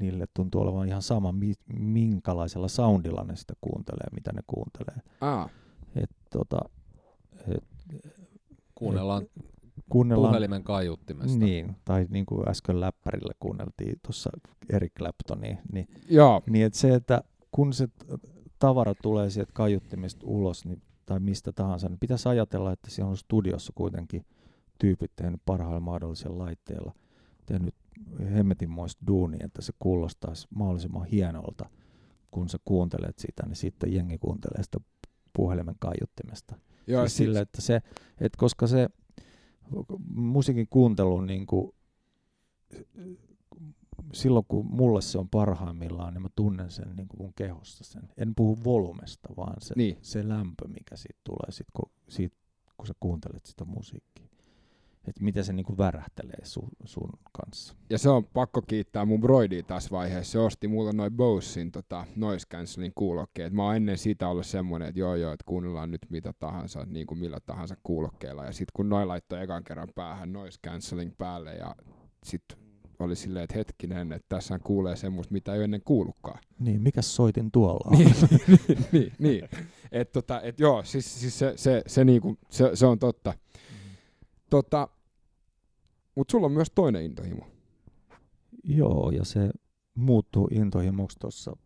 niille tuntuu olevan ihan sama, minkälaisella soundilla ne sitä kuuntelee, mitä ne kuuntelee. Ah. Et, tota, et, kuunnellaan, et, kuunnellaan puhelimen kaiuttimesta. Niin, tai niin kuin äsken läppärillä kuunneltiin tuossa Eric Claptonia, niin, Joo. niin että se, että kun se tavara tulee sieltä kaiuttimesta ulos niin, tai mistä tahansa, niin pitäisi ajatella, että siellä on studiossa kuitenkin tyypit tehnyt parhailla mahdollisilla laitteilla, tehnyt hemmetinmoista duunia, että se kuulostaisi mahdollisimman hienolta, kun sä kuuntelet sitä, niin sitten jengi kuuntelee sitä puhelimen kaiuttimesta. Joo, siis sillä, että se, että koska se, musiikin kuuntelu niin kuin, silloin kun mulle se on parhaimmillaan, niin mä tunnen sen niin kuin mun kehossa sen. En puhu volumesta, vaan se, Niin. se lämpö, mikä siitä tulee, sit, kun, siitä, kun sä kuuntelet sitä musiikkia. Että miten se niin kuin värähtelee sun, sun kanssa. Ja se on pakko kiittää mun broidia tässä vaiheessa. Se osti mulle noin Bosein tota, noise cancelling kuulokkeet. Mä oon ennen sitä ollut semmonen, että joo joo, että kuunnellaan nyt mitä tahansa, niin kuin millä tahansa kuulokkeilla. Ja sitten kun noin laittoi ekan kerran päähän noise cancelling päälle ja sitten oli silleen, että hetkinen, että tässä kuulee semmoista, mitä ei ole ennen kuullutkaan. Niin, mikä soitin tuolla? on? niin, niin, niin, niin. Et, tota, et joo, siis, siis se, se, se, niinku, se, se, on totta. Tota, Mutta sulla on myös toinen intohimo. Joo, ja se muuttuu intohimoksi tuossa.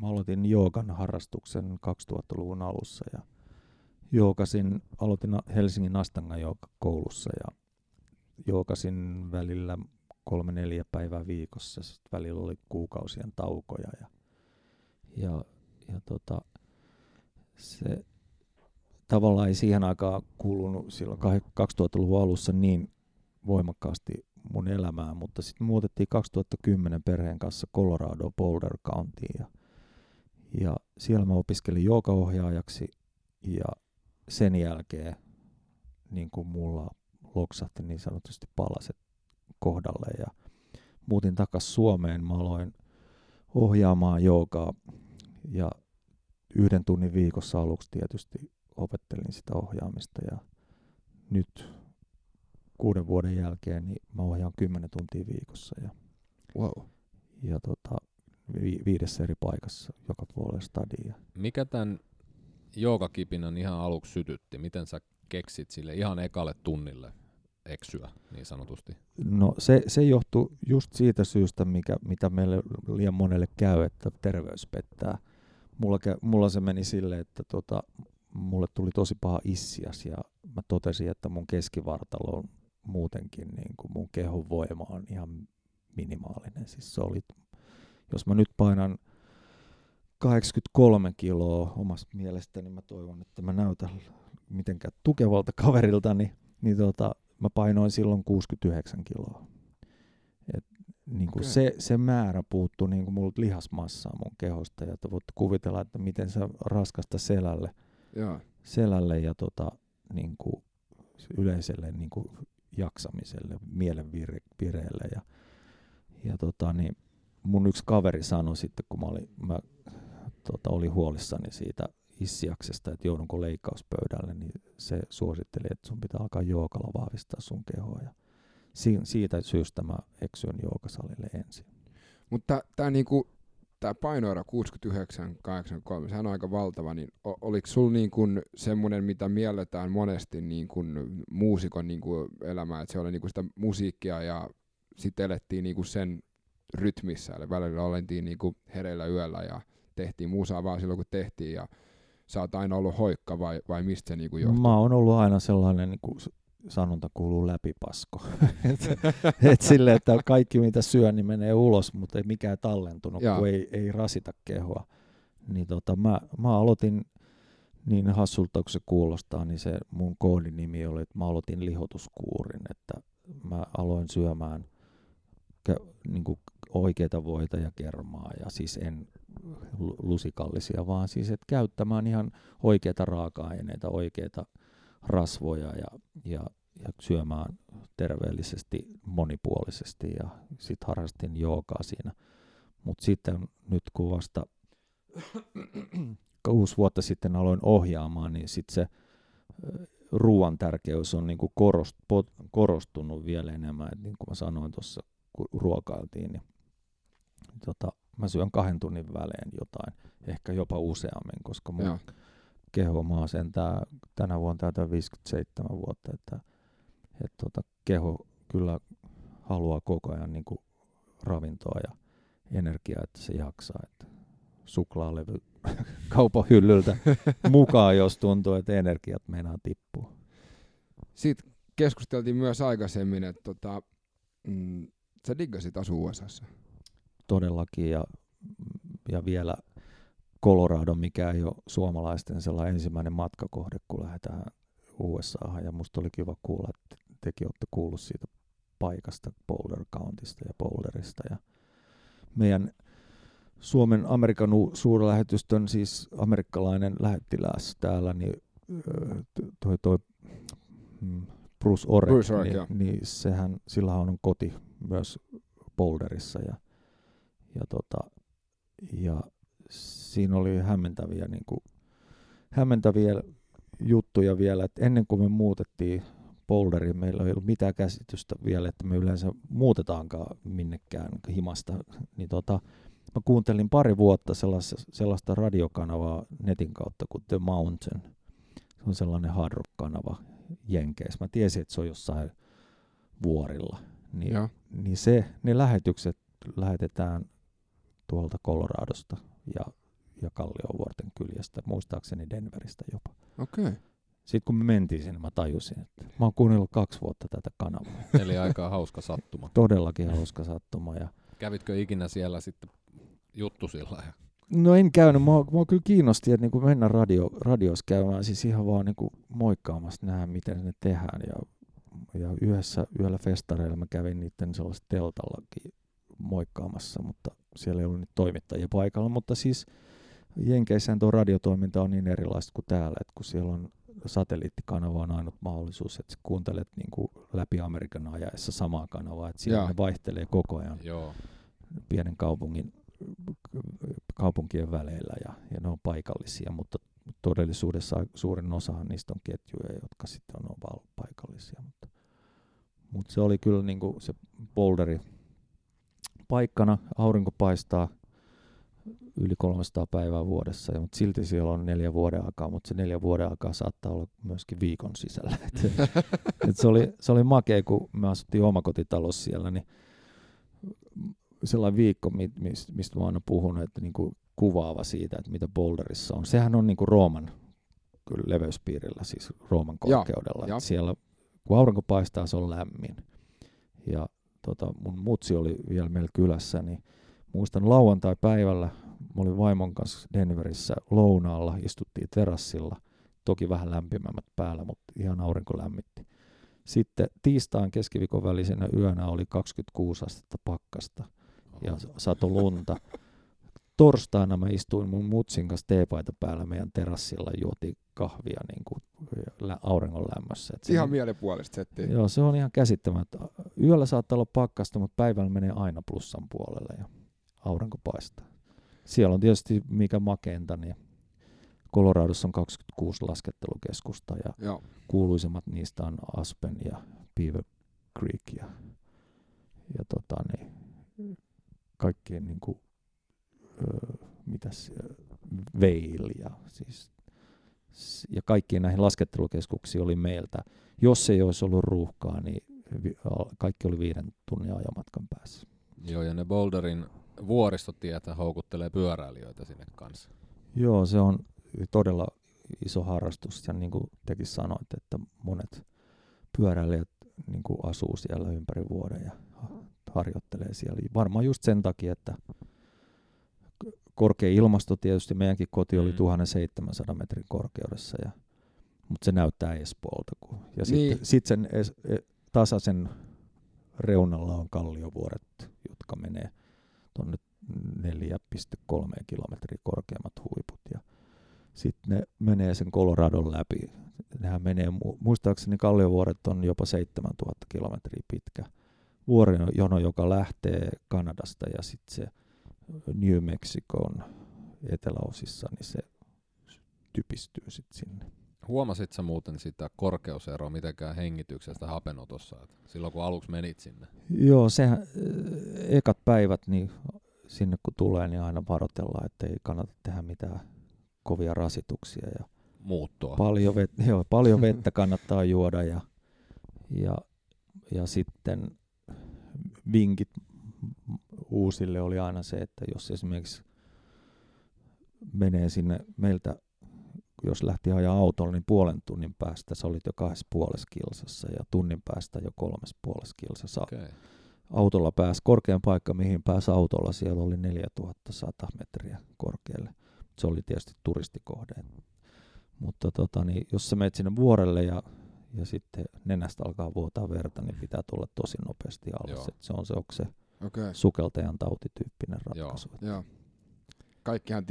Mä aloitin joogan harrastuksen 2000-luvun alussa ja joogasin, aloitin Helsingin Astanga koulussa ja joogasin välillä kolme neljä päivää viikossa. Sitten välillä oli kuukausien taukoja ja, ja, ja tota, se tavallaan ei siihen aikaan kuulunut silloin kah- 2000-luvun alussa niin voimakkaasti mun elämään, mutta sitten muutettiin 2010 perheen kanssa Colorado Boulder Countyin ja, ja siellä mä opiskelin joogaohjaajaksi ja sen jälkeen niin kuin mulla loksahti niin sanotusti palaset kohdalle ja muutin takaisin Suomeen. Mä aloin ohjaamaan joogaa ja yhden tunnin viikossa aluksi tietysti opettelin sitä ohjaamista ja nyt kuuden vuoden jälkeen niin mä ohjaan 10 tuntia viikossa ja, Wow. ja tota, vi- viidessä eri paikassa joka puolella stadia. Mikä tämän joogakipinän ihan aluksi sytytti? Miten sä keksit sille ihan ekalle tunnille eksyä niin sanotusti? No se, se johtuu just siitä syystä, mikä, mitä meille liian monelle käy, että terveys pettää. Mulla, mulla se meni silleen, että tota, mulle tuli tosi paha issias ja mä totesin, että mun keskivartalo on muutenkin, niin kuin mun kehon voima on ihan minimaalinen. Siis se oli, jos mä nyt painan 83 kiloa omasta mielestäni, mä toivon, että mä näytän mitenkään tukevalta kaverilta, niin, niin tota, mä painoin silloin 69 kiloa. Et, niin kuin Okei. se, se määrä puuttuu niin kuin multa lihasmassaa mun kehosta, ja te voitte kuvitella, että miten se raskasta selälle, Joo. selälle ja tota, niin kuin yleiselle niin kuin jaksamiselle, mielen vire, vireelle. Ja, ja tota, niin mun yksi kaveri sanoi sitten, kun mä olin, mä, tota, olin huolissani siitä issiaksesta, että joudunko leikkauspöydälle, niin se suositteli, että sun pitää alkaa jookalla vahvistaa sun kehoa. Ja si- siitä syystä mä eksyin joogasalille ensin. Mutta tämä niinku, tää painoero 69-83, sehän on aika valtava, niin oliko sulla niinku semmoinen, mitä mielletään monesti niinku muusikon niinku elämää, että se oli niinku sitä musiikkia ja sitten elettiin niinku sen rytmissä, eli välillä oltiin niinku hereillä yöllä ja tehtiin musaa vaan silloin kun tehtiin ja sä oot aina ollut hoikka vai, vai mistä se niinku johtuu? Mä oon ollut aina sellainen, niin kuin sanonta kuuluu läpipasko. et, et sille, että kaikki mitä syön, niin menee ulos, mutta ei mikään tallentunut, Joo. kun ei, ei rasita kehoa. Niin tota, mä, mä aloitin, niin hassulta kun se kuulostaa, niin se mun koodinimi oli, että mä aloitin lihotuskuurin, että mä aloin syömään niin kuin oikeita voita ja kermaa, ja siis en lu- lusikallisia, vaan siis että käyttämään ihan oikeita raaka-aineita, oikeita rasvoja ja, ja, ja syömään terveellisesti, monipuolisesti ja sitten harrastin joogaa siinä. Mutta sitten nyt kun vasta kuusi vuotta sitten aloin ohjaamaan, niin sitten se ruoan tärkeys on niinku korostunut vielä enemmän. Et niin kuin mä sanoin tuossa, kun ruokailtiin, niin tota, mä syön kahden tunnin välein jotain, ehkä jopa useammin, koska mun Joo. keho, mä oon sentään tänä vuonna täytän 57 vuotta, että, että tota, keho kyllä haluaa koko ajan niin kuin ravintoa ja energiaa, että se jaksaa. Että suklaalevy kaupan hyllyltä mukaan, jos tuntuu, että energiat meinaa tippua. Sitten keskusteltiin myös aikaisemmin, että tota, mm, sä diggasit asua USAssa. Todellakin ja, ja vielä Colorado, mikä ei ole suomalaisten sellainen ensimmäinen matkakohde, kun lähdetään USAhan. Ja musta oli kiva kuulla, että tekin olette kuullut siitä paikasta, Boulder Countista ja Boulderista. Ja meidän Suomen Amerikan suurlähetystön, siis amerikkalainen lähettiläs täällä, niin toi, toi mm, Bruce Orek, Bruce Orek niin, niin sehän, sillä on koti myös Boulderissa ja, ja, tota, ja siinä oli hämmentäviä, niin kuin, hämmentäviä juttuja vielä, että ennen kuin me muutettiin Boulderiin, meillä ei ollut mitään käsitystä vielä, että me yleensä muutetaankaan minnekään himasta, niin tota, mä kuuntelin pari vuotta sellaista, sellaista radiokanavaa netin kautta kuin The Mountain. Se on sellainen hard rock-kanava Jenkeissä. Mä tiesin, että se on jossain vuorilla. Niin, niin se, ne lähetykset lähetetään tuolta Coloradosta ja, ja Kalliovuorten kyljestä, muistaakseni Denveristä jopa. Okei. Okay. Sitten kun me mentiin sinne, mä tajusin, että mä oon kuunnellut kaksi vuotta tätä kanavaa. Eli aika hauska sattuma. Todellakin hauska sattuma. Ja... Kävitkö ikinä siellä sitten juttusilla? Ja... No en käynyt. Mua, mua kyllä kiinnosti, että niinku mennä radio, radios käymään, siis ihan vaan niinku moikkaamassa nähdä, miten ne tehdään. Ja, ja yhdessä yöllä festareilla mä kävin niiden sellaista teltallakin moikkaamassa, mutta siellä ei ollut niitä toimittajia paikalla. Mutta siis Jenkeissään tuo radiotoiminta on niin erilaista kuin täällä, että kun siellä on satelliittikanava on ainut mahdollisuus, että kuuntelet niin kuin läpi Amerikan ajaessa samaa kanavaa, että siellä Jaa. ne vaihtelee koko ajan Joo. pienen kaupungin, kaupunkien väleillä ja, ja ne on paikallisia, mutta todellisuudessa suurin osa niistä on ketjuja, jotka sitten on vaan paikallisia. Mutta, mutta se oli kyllä niin kuin se boulderi paikkana, aurinko paistaa, yli 300 päivää vuodessa, mutta silti siellä on neljä vuoden aikaa, mutta se neljä vuoden aikaa saattaa olla myöskin viikon sisällä. Et, et se, oli, se oli makea, kun me asuttiin omakotitalossa siellä, niin sellainen viikko, mistä mä aina puhunut, että niinku kuvaava siitä, että mitä Boulderissa on. Sehän on niinku Rooman kyllä leveyspiirillä, siis Rooman korkeudella. Ja, ja. Siellä kun aurinko paistaa, se on lämmin. Ja tota, mun mutsi oli vielä meillä kylässä, niin muistan lauantai-päivällä Mä olin vaimon kanssa Denverissä lounaalla, istuttiin terassilla, toki vähän lämpimämmät päällä, mutta ihan aurinko lämmitti. Sitten tiistain keskiviikon välisenä yönä oli 26 astetta pakkasta ja sato lunta. Torstaina mä istuin mun mutsin kanssa teepaita päällä meidän terassilla, juotiin kahvia niin kuin auringon lämmössä. Et ihan mielipuolista settiä. Joo, se on ihan käsittämättä. Yöllä saattaa olla pakkasta, mutta päivällä menee aina plussan puolelle ja aurinko paistaa. Siellä on tietysti mikä makeinta, niin Coloradossa on 26 laskettelukeskusta ja Joo. kuuluisemmat niistä on Aspen ja Beaver Creek ja, ja tota, niin, kaikkien niin kuin, mitäs, Veil ja siis ja kaikkiin näihin laskettelukeskuksiin oli meiltä. Jos ei olisi ollut ruuhkaa, niin kaikki oli viiden tunnin ajomatkan päässä. Joo, ja ne Boulderin vuoristotietä houkuttelee pyöräilijöitä sinne kanssa. Joo, se on todella iso harrastus ja niin kuin tekin sanoit, että monet pyöräilijät niin kuin asuu siellä ympäri vuoden ja harjoittelee siellä. Varmaan just sen takia, että korkea ilmasto tietysti, meidänkin koti oli mm. 1700 metrin korkeudessa, ja, mutta se näyttää Espoolta. Kun, ja niin. sitten sit sen es, e, tasaisen reunalla on kalliovuoret, jotka menee tuonne 4,3 kilometriä korkeammat huiput. Ja sitten ne menee sen Coloradon läpi. Nehän menee, muistaakseni Kalliovuoret on jopa 7000 kilometriä pitkä vuorijono, joka lähtee Kanadasta ja sitten se New Mexicon eteläosissa, niin se typistyy sitten sinne. Huomasit sä muuten sitä korkeuseroa mitenkään hengityksestä hapenotossa, silloin kun aluksi menit sinne? Joo, sehän, ekat päivät, niin sinne kun tulee, niin aina varoitellaan, että ei kannata tehdä mitään kovia rasituksia. Ja Muuttua. Paljon, vet, joo, paljon vettä kannattaa juoda ja, ja, ja sitten vinkit uusille oli aina se, että jos esimerkiksi menee sinne meiltä, jos lähti ajaa autolla, niin puolen tunnin päästä sä olit jo kahdessa puolessa kilsassa ja tunnin päästä jo kolmes puolessa kilsassa. Okay autolla pääsi korkean paikka, mihin pääsi autolla. Siellä oli 4100 metriä korkealle. Se oli tietysti turistikohde. Mutta tota, niin jos sä menet sinne vuorelle ja, ja sitten nenästä alkaa vuotaa verta, niin pitää tulla tosi nopeasti alas. Joo. Et se on se, onko se Okei. sukeltajan tautityyppinen ratkaisu. Joo. Joo. Kaikkihan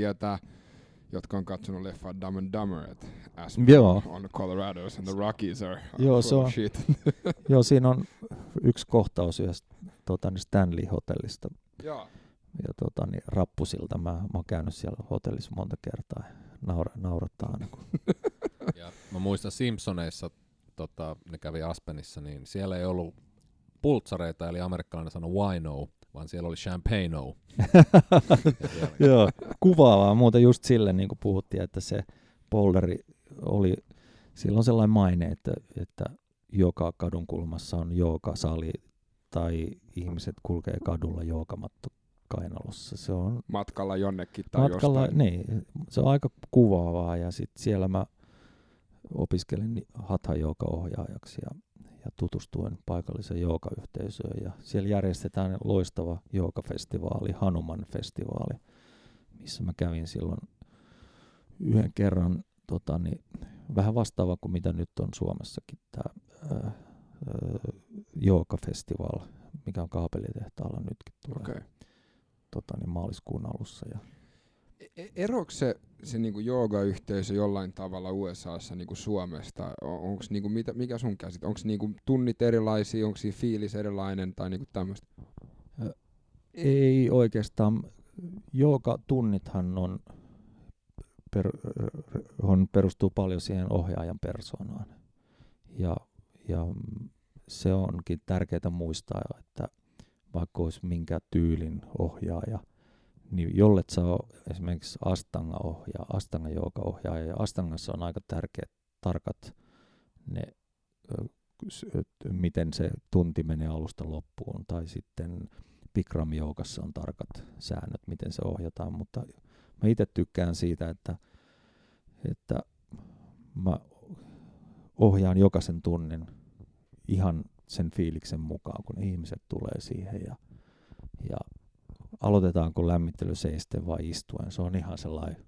jotka on katsonut leffaa Dumb and Dumber, että Aspen Joo. on the Colorados and the Rockies are, are Joo, se on- shit. Joo, siinä on yksi kohtaus yhdestä tota, niin Stanley-hotellista Joo. ja tota, niin rappusilta. Mä, mä oon käynyt siellä hotellissa monta kertaa. ja Naura, naurattaa aina. Kun... Ja mä muistan Simpsoneissa, tota, ne kävi Aspenissa, niin siellä ei ollut pultsareita, eli amerikkalainen sanoi wino, vaan siellä oli champagne. Ja siellä- Joo, kuvaavaa muuten just sille, niin kuin puhuttiin, että se boulderi oli, sillä on sellainen maine, että, että joka kadun kulmassa on jookasali tai ihmiset kulkee kadulla jookamatto kainalossa. Se on Matkalla jonnekin tai matkalla, jostain. niin, se on aika kuvaavaa ja sitten siellä mä opiskelin hatha ohjaajaksi ja, ja tutustuin paikalliseen joogayhteisöön ja siellä järjestetään loistava joogafestivaali, Hanuman festivaali, missä mä kävin silloin yhden kerran tota, niin, vähän vastaava kuin mitä nyt on Suomessakin tämä joogafestival, mikä on kaapelitehtaalla nytkin tulee Okei. tota, niin maaliskuun alussa. Ja Eroako se, se niinku joogayhteisö jollain tavalla USAssa niinku Suomesta? Onko niinku, mitä, mikä sun käsit? Onko niinku tunnit erilaisia, onko siinä fiilis erilainen tai niinku tämmöistä? Ei oikeastaan. Joka tunnithan on, per, on, perustuu paljon siihen ohjaajan persoonaan. Ja, ja se onkin tärkeää muistaa, että vaikka olisi minkä tyylin ohjaaja, niin jollet sä ole esimerkiksi Astanga ohjaa, Astanga joka ohjaaja, ja Astangassa on aika tärkeät, tarkat ne, miten se tunti menee alusta loppuun, tai sitten Bikram joukassa on tarkat säännöt, miten se ohjataan, mutta mä itse tykkään siitä, että, että mä ohjaan jokaisen tunnin ihan sen fiiliksen mukaan, kun ihmiset tulee siihen ja, ja aloitetaanko lämmittely seisten vai istuen. Se on ihan sellainen,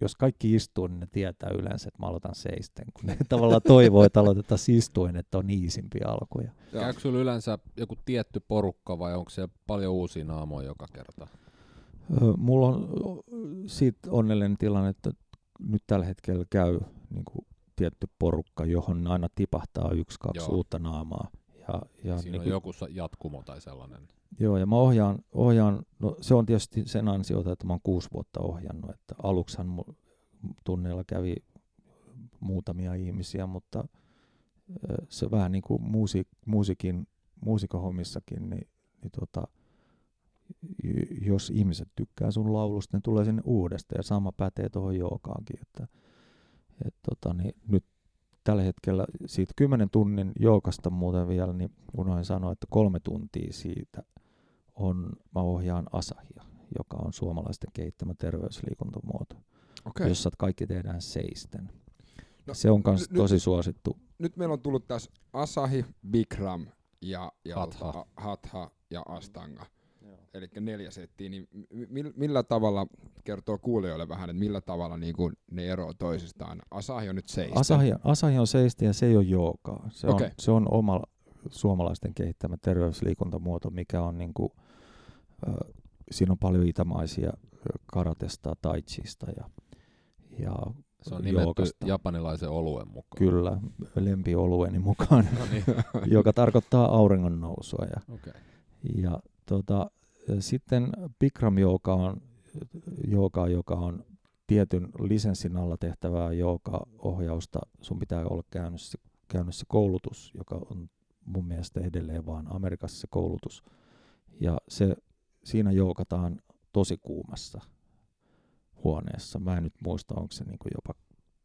jos kaikki istuu, niin ne tietää yleensä, että mä aloitan seisten, kun ne tavallaan toivoo, että aloitetaan istuen, että on iisimpiä alkuja. Käykö sulla yleensä joku tietty porukka vai onko siellä paljon uusia naamoja joka kerta? Mulla on siitä onnellinen tilanne, että nyt tällä hetkellä käy niin kuin tietty porukka, johon aina tipahtaa yksi, kaksi Joo. uutta naamaa. Ja, ja Siinä niin on kuin, joku jatkumo tai sellainen. Joo, ja mä ohjaan, ohjaan, no se on tietysti sen ansiota, että mä oon kuusi vuotta ohjannut, että aluksahan tunneilla kävi muutamia ihmisiä, mutta se vähän niin kuin muusi, muusikin, muusikohommissakin, niin, niin tota, jos ihmiset tykkää sun laulusta, ne tulee sinne uudestaan ja sama pätee tuohon jookaankin, että et tota, niin nyt tällä hetkellä siitä 10 tunnin joukasta muuten vielä, niin unohdin sanoa, että kolme tuntia siitä on, mä ohjaan Asahia, joka on suomalaisten kehittämä terveysliikuntamuoto, Okei. jossa kaikki tehdään seisten. No, se on myös nyt- tosi suosittu. Nyt meillä on tullut tässä Asahi, Bikram ja, ja Hatha. tota, Hatha ja Astanga. Eli neljä settiä, niin mi- millä tavalla, kertoo kuulijoille vähän, että millä tavalla niin kuin ne eroavat toisistaan? Asahi on nyt seistä. Asahi, Asahi on seisti ja se ei ole joogaa. Se, Okei. on, se on oma suomalaisten kehittämä terveysliikuntamuoto, mikä on niin kuin, äh, siinä on paljon itämaisia karatesta, tai chista ja, ja Se on nimetty joogasta. japanilaisen oluen mukaan. Kyllä, lempiolueni mukaan, No niin, joka tarkoittaa auringon nousua. Ja, okei. ja tota, sitten Bikram jooga on, jooga, joka on tietyn lisenssin alla tehtävää jooga-ohjausta. Sun pitää olla käynyt se, käynyt se koulutus, joka on mun mielestä edelleen vaan Amerikassa se koulutus. Ja se, siinä joogataan tosi kuumassa huoneessa. Mä en nyt muista, onko se niinku jopa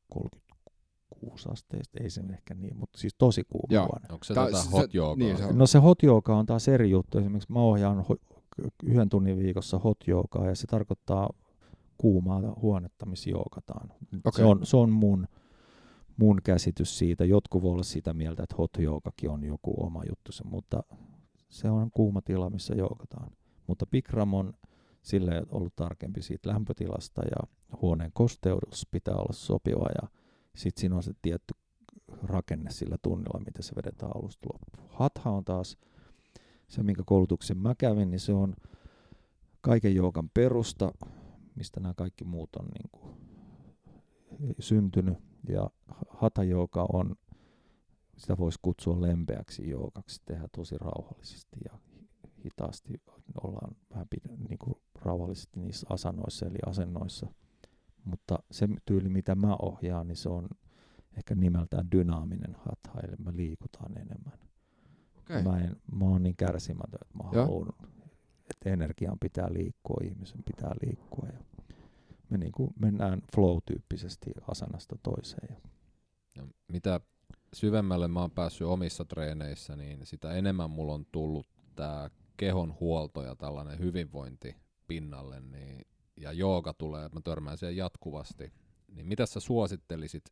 36 asteista, ei se ehkä niin, mutta siis tosi kuuma Joo. huone. Onko se Tää- tätä se- hot joogaa? niin, se on- No se hot jooga on taas eri juttu. Esimerkiksi mä ohjaan ho- yhden tunnin viikossa hot joogaa ja se tarkoittaa kuumaa huonetta, missä joogataan. Se, Okei. on, se on mun, mun käsitys siitä. Jotkut voi olla sitä mieltä, että hot joogakin on joku oma juttu, mutta se on kuuma tila, missä joogataan. Mutta Bikram on sille ollut tarkempi siitä lämpötilasta ja huoneen kosteus pitää olla sopiva ja sitten siinä on se tietty rakenne sillä tunnilla, mitä se vedetään alusta loppuun. Hatha on taas se, minkä koulutuksen mä kävin, niin se on kaiken joukan perusta, mistä nämä kaikki muut on niin kuin syntynyt. Ja hatha joka on, sitä voisi kutsua lempeäksi joukaksi, tehdä tosi rauhallisesti ja hitaasti ollaan vähän niin kuin rauhallisesti niissä asanoissa eli asennoissa. Mutta se tyyli, mitä mä ohjaan, niin se on ehkä nimeltään dynaaminen hatha, eli me liikutaan enemmän. Okay. Mä, en, mä oon niin kärsimätön, että mä haluan, että energian pitää liikkua, ihmisen pitää liikkua. Ja me niin kuin mennään flow-tyyppisesti asanasta toiseen. Ja. No, mitä syvemmälle mä oon päässyt omissa treeneissä, niin sitä enemmän mulla on tullut tämä kehon huolto ja tällainen hyvinvointi pinnalle, niin, ja jooga tulee, että mä törmään siihen jatkuvasti. Niin mitä sä suosittelisit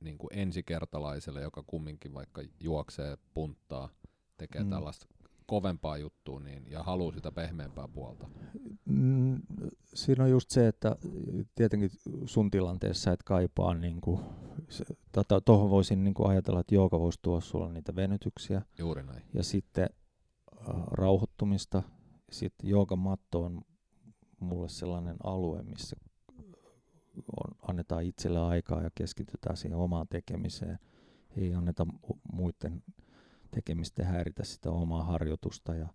niin kuin ensikertalaiselle, joka kumminkin vaikka juoksee, punttaa, tekee mm. tällaista kovempaa juttua niin, ja haluaa sitä pehmeämpää puolta? Mm, siinä on just se, että tietenkin sun tilanteessa et kaipaa, niin kuin, tota, tuohon voisin niin kuin ajatella, että jooga voisi tuoda sulle niitä venytyksiä. Juuri näin. Ja sitten äh, rauhoittumista. Sitten joogamatto on mulle sellainen alue, missä on, annetaan itselle aikaa ja keskitytään siihen omaan tekemiseen. Ei anneta muiden tekemistä häiritä sitä omaa harjoitusta. Ja,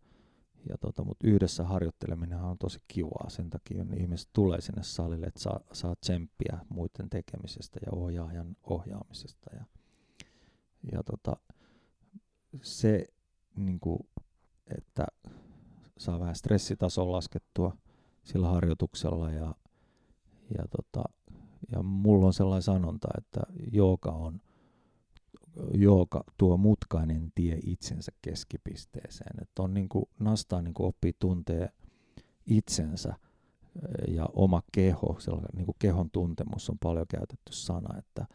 ja tota, mutta yhdessä harjoitteleminen on tosi kivaa. Sen takia niin ihmiset tulee sinne salille, että saa, saa tsemppiä muiden tekemisestä ja ohjaajan ohjaamisesta. Ja, ja tota, se, niin kuin, että saa vähän stressitason laskettua sillä harjoituksella ja, ja, tota, ja mulla on sellainen sanonta, että jooga on jooga tuo mutkainen tie itsensä keskipisteeseen. Että on niin kuin, nastaa niin kuin oppii tuntee itsensä eh, ja oma keho, niin kuin kehon tuntemus on paljon käytetty sana, että,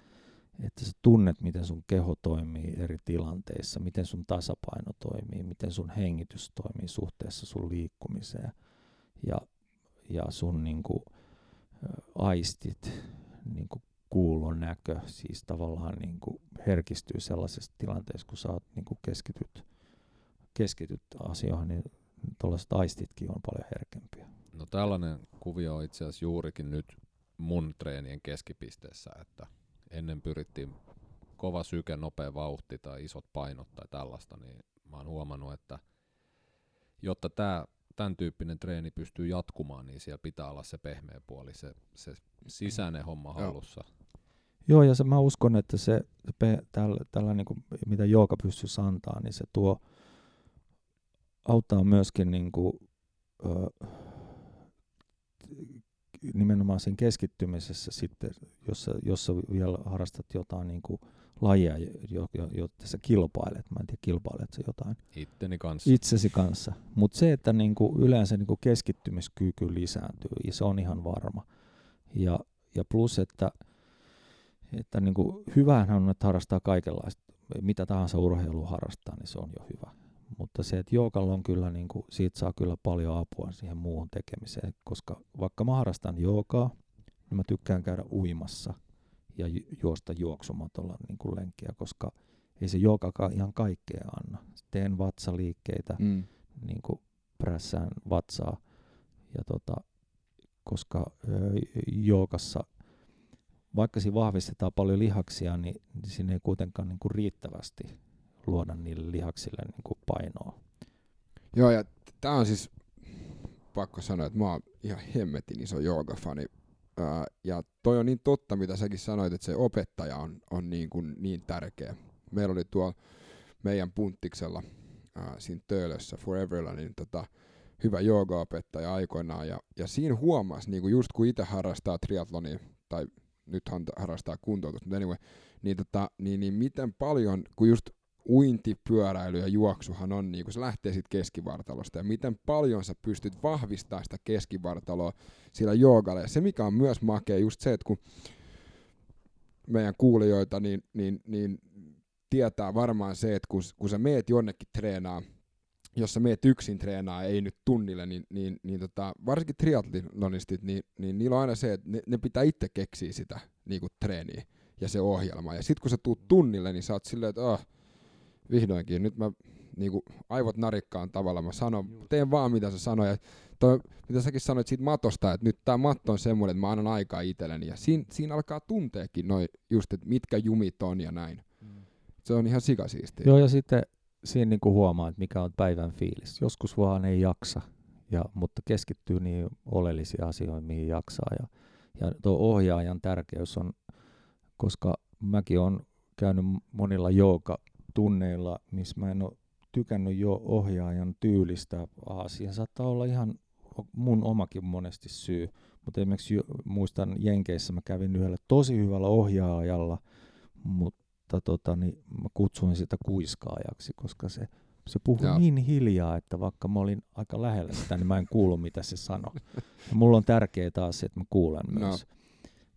että sä tunnet, miten sun keho toimii eri tilanteissa, miten sun tasapaino toimii, miten sun hengitys toimii suhteessa sun liikkumiseen ja, ja sun niin kuin, aistit niin kuin kuulon näkö, siis tavallaan niin kuin herkistyy sellaisessa tilanteessa, kun sä oot, niin kuin keskityt, keskityt asioihin, niin tuollaiset aistitkin on paljon herkempiä. No tällainen kuvio on itse asiassa juurikin nyt mun treenien keskipisteessä, että ennen pyrittiin kova syke, nopea vauhti tai isot painot tai tällaista, niin mä oon huomannut, että jotta tämä tämän tyyppinen treeni pystyy jatkumaan, niin siellä pitää olla se pehmeä puoli, se, se sisäinen homma hallussa. Joo, ja se, mä uskon, että se, se tällä, tällä niin kuin, mitä jooga pystyy antaa, niin se tuo, auttaa myöskin niin kuin, ö, nimenomaan sen keskittymisessä sitten, jos jos sä vielä harrastat jotain niin kuin, lajia, jotta sä kilpailet. Mä en tiedä, kilpailet sä jotain. Itteni kanssa. Itsesi kanssa. Mutta se, että niinku yleensä niinku keskittymiskyky lisääntyy, ja se on ihan varma. Ja, ja plus, että, että niinku, hyvähän on, että harrastaa kaikenlaista. Mitä tahansa urheilu harrastaa, niin se on jo hyvä. Mutta se, että joukalla on kyllä, niinku, siitä saa kyllä paljon apua siihen muuhun tekemiseen. Koska vaikka mä harrastan joogaa, niin mä tykkään käydä uimassa – ja juosta juoksumatolla niin kuin lenkkiä, koska ei se joka ihan kaikkea anna. Teen vatsaliikkeitä, mm. niin kuin prässään vatsaa, ja tota, koska jookassa, vaikka siinä vahvistetaan paljon lihaksia, niin, niin siinä ei kuitenkaan niin kuin riittävästi luoda niille lihaksille niin kuin painoa. Joo, ja tämä on siis pakko sanoa, että mä oon ihan hemmetin iso joogafani ja toi on niin totta, mitä säkin sanoit, että se opettaja on, on niin, kuin niin tärkeä. Meillä oli tuo meidän punttiksella ää, siinä Töölössä Foreverilla, niin tota, hyvä joogaopettaja aikoinaan, ja, ja siinä huomasi, niin kuin just kun itse harrastaa triatlonia, tai nyt harrastaa kuntoutusta, mutta anyway, niin, tota, niin, niin miten paljon, kun just uinti, pyöräily ja juoksuhan on, niin kun se lähtee siitä keskivartalosta, ja miten paljon sä pystyt vahvistamaan sitä keskivartaloa sillä joogalla. Ja se, mikä on myös makea, just se, että kun meidän kuulijoita, niin, niin, niin tietää varmaan se, että kun, kun sä meet jonnekin treenaa, jos sä meet yksin treenaa, ei nyt tunnille, niin, niin, niin tota, varsinkin triatlonistit, niin, niin niillä on aina se, että ne, ne pitää itse keksiä sitä niin treeniä. ja se ohjelma. Ja sitten kun sä tuut tunnille, niin sä oot silleen, että oh, vihdoinkin, nyt mä niinku, aivot narikkaan tavalla, mä sanon, teen vaan mitä sä sanoit. Toi, mitä säkin sanoit siitä matosta, että nyt tämä matto on semmoinen, että mä annan aikaa itselleni. Ja siinä, siinä alkaa tunteekin noin just, että mitkä jumit on ja näin. Se on ihan sikasiistiä. Joo, ja sitten siinä niin huomaa, että mikä on päivän fiilis. Joskus vaan ei jaksa, ja, mutta keskittyy niin oleellisiin asioihin, mihin jaksaa. Ja, ja tuo ohjaajan tärkeys on, koska mäkin olen käynyt monilla tunneilla, missä mä en ole tykännyt jo ohjaajan tyylistä. Aha, siihen saattaa olla ihan mun omakin monesti syy, mutta esimerkiksi muistan Jenkeissä mä kävin yhdellä tosi hyvällä ohjaajalla, mutta tota, niin mä kutsuin sitä kuiskaajaksi, koska se, se puhui Joo. niin hiljaa, että vaikka mä olin aika lähellä sitä, niin mä en kuulu mitä se sanoi. Ja mulla on tärkeää taas että mä kuulen myös. No.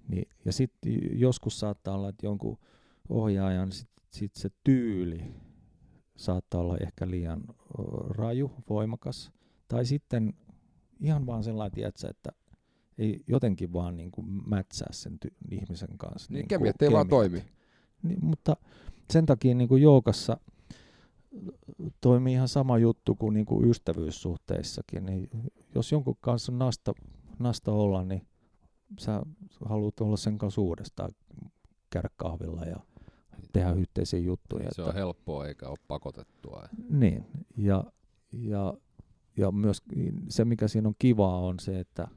Niin, ja sitten joskus saattaa olla, että jonkun ohjaajan sit, sit se tyyli saattaa olla ehkä liian raju, voimakas. Tai sitten ihan vaan sellainen, tiedätkö, että ei jotenkin vaan niin kuin mätsää sen ty- ihmisen kanssa. Niin, niin kemiat ei vaan toimi. Niin, mutta sen takia niin kuin joukassa toimii ihan sama juttu kuin, niin kuin ystävyyssuhteissakin. Niin jos jonkun kanssa nasta, nasta olla, niin sä haluat olla sen kanssa uudestaan, käydä kahvilla ja tehdä yhteisiä juttuja. Se että, on helppoa eikä ole pakotettua. Niin, ja, ja, ja myös se mikä siinä on kivaa on se, että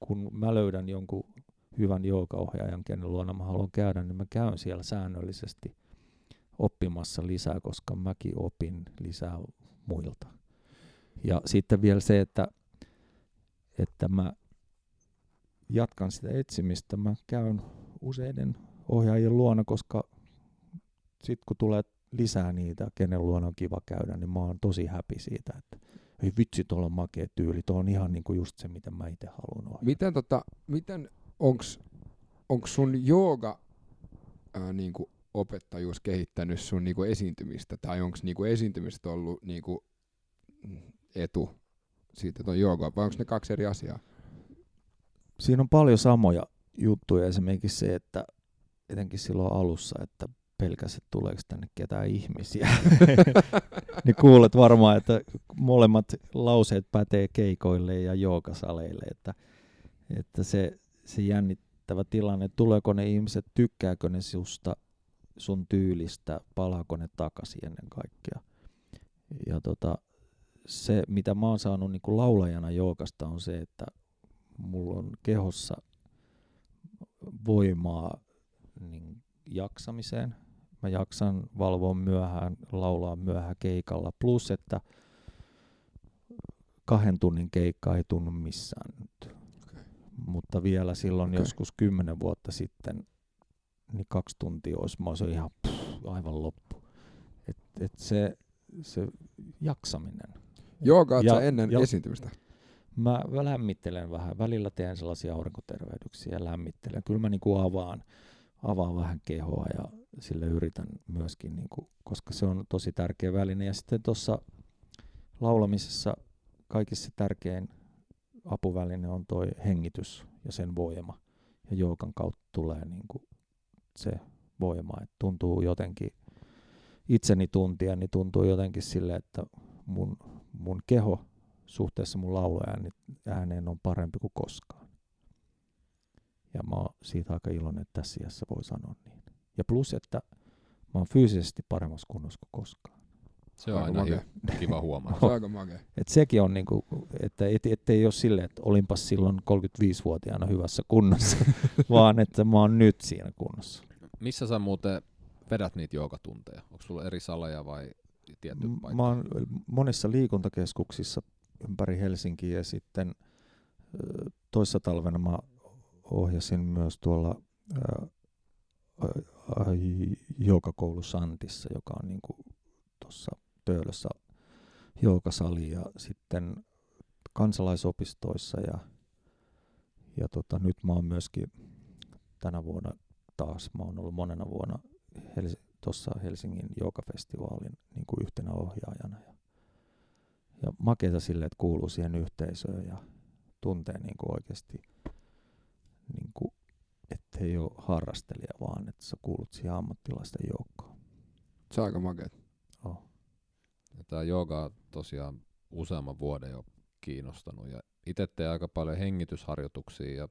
kun mä löydän jonkun hyvän joukaohjaajan, kenen luona mä haluan käydä, niin mä käyn siellä säännöllisesti oppimassa lisää, koska mäkin opin lisää muilta. Ja sitten vielä se, että, että mä jatkan sitä etsimistä. Mä käyn useiden ohjaajien luona, koska sitten kun tulee lisää niitä, kenen luona on kiva käydä, niin mä oon tosi happy siitä, että ei vitsi, tuolla on makea tyyli, tuo on ihan niinku just se, mitä mä itse haluan ohjata. Miten, tota, miten onks, onks sun jooga ää, niinku opettajuus kehittänyt sun niinku esiintymistä, tai onko niinku esiintymistä ollut niinku etu siitä tuon joogaa, vai onko ne kaksi eri asiaa? Siinä on paljon samoja juttuja, esimerkiksi se, että etenkin silloin alussa, että pelkäs, että tuleeko tänne ketään ihmisiä. niin kuulet varmaan, että molemmat lauseet pätee keikoille ja jookasaleille, että, että se, se jännittävä tilanne, tuleeko ne ihmiset, tykkääkö ne susta, sun tyylistä, palaako ne takaisin ennen kaikkea. Ja tota, se, mitä mä oon saanut niin kuin laulajana jookasta, on se, että mulla on kehossa voimaa niin jaksamiseen. Mä jaksan valvoa myöhään, laulaa myöhään keikalla. Plus, että kahden tunnin keikka ei tunnu missään nyt. Okay. Mutta vielä silloin okay. joskus kymmenen vuotta sitten, niin kaksi tuntia olisi, mä olisin ihan pff, aivan loppu. Et, et se, se jaksaminen. Joogaat ja, ennen ja, esiintymistä? Mä lämmittelen vähän. Välillä teen sellaisia aurinkotervehdyksiä ja lämmittelen. Kyllä mä niinku avaan avaa vähän kehoa ja sille yritän myöskin, niin kuin, koska se on tosi tärkeä väline. Ja sitten tuossa laulamisessa kaikissa tärkein apuväline on tuo hengitys ja sen voima. Ja joukan kautta tulee niin kuin se voima, että tuntuu jotenkin, itseni tuntia, niin tuntuu jotenkin sille, että mun, mun keho suhteessa mun lauluääneen on parempi kuin koskaan. Ja mä oon siitä aika iloinen, että tässä iässä voi sanoa niin. Ja plus, että mä oon fyysisesti paremmassa kunnossa kuin koskaan. Se on aina makea. kiva huomata. Se on aika makea. Et sekin on niinku, että et, et ei ole silleen, että olinpas silloin 35-vuotiaana hyvässä kunnossa, vaan että mä oon nyt siinä kunnossa. Missä sä muuten vedät niitä joogatunteja? Onko sulla eri saleja vai tietty paikka? Mä oon monissa liikuntakeskuksissa ympäri Helsinkiä ja sitten toissa talvena mä ohjasin myös tuolla joukakoulu Santissa, joka on niin tuossa Töölössä joukasali ja sitten kansalaisopistoissa ja, ja tota, nyt mä oon myöskin tänä vuonna taas, mä oon ollut monena vuonna Hels- tuossa Helsingin joukafestivaalin niin yhtenä ohjaajana ja, ja makeita sille, että kuuluu siihen yhteisöön ja tuntee niin oikeasti niin kuin, ettei ole harrastelija, vaan että sä kuulut siihen ammattilaisten joukkoon. Se on aika makea. Oh. Tämä jooga on tosiaan useamman vuoden jo kiinnostanut ja itse teen aika paljon hengitysharjoituksia ja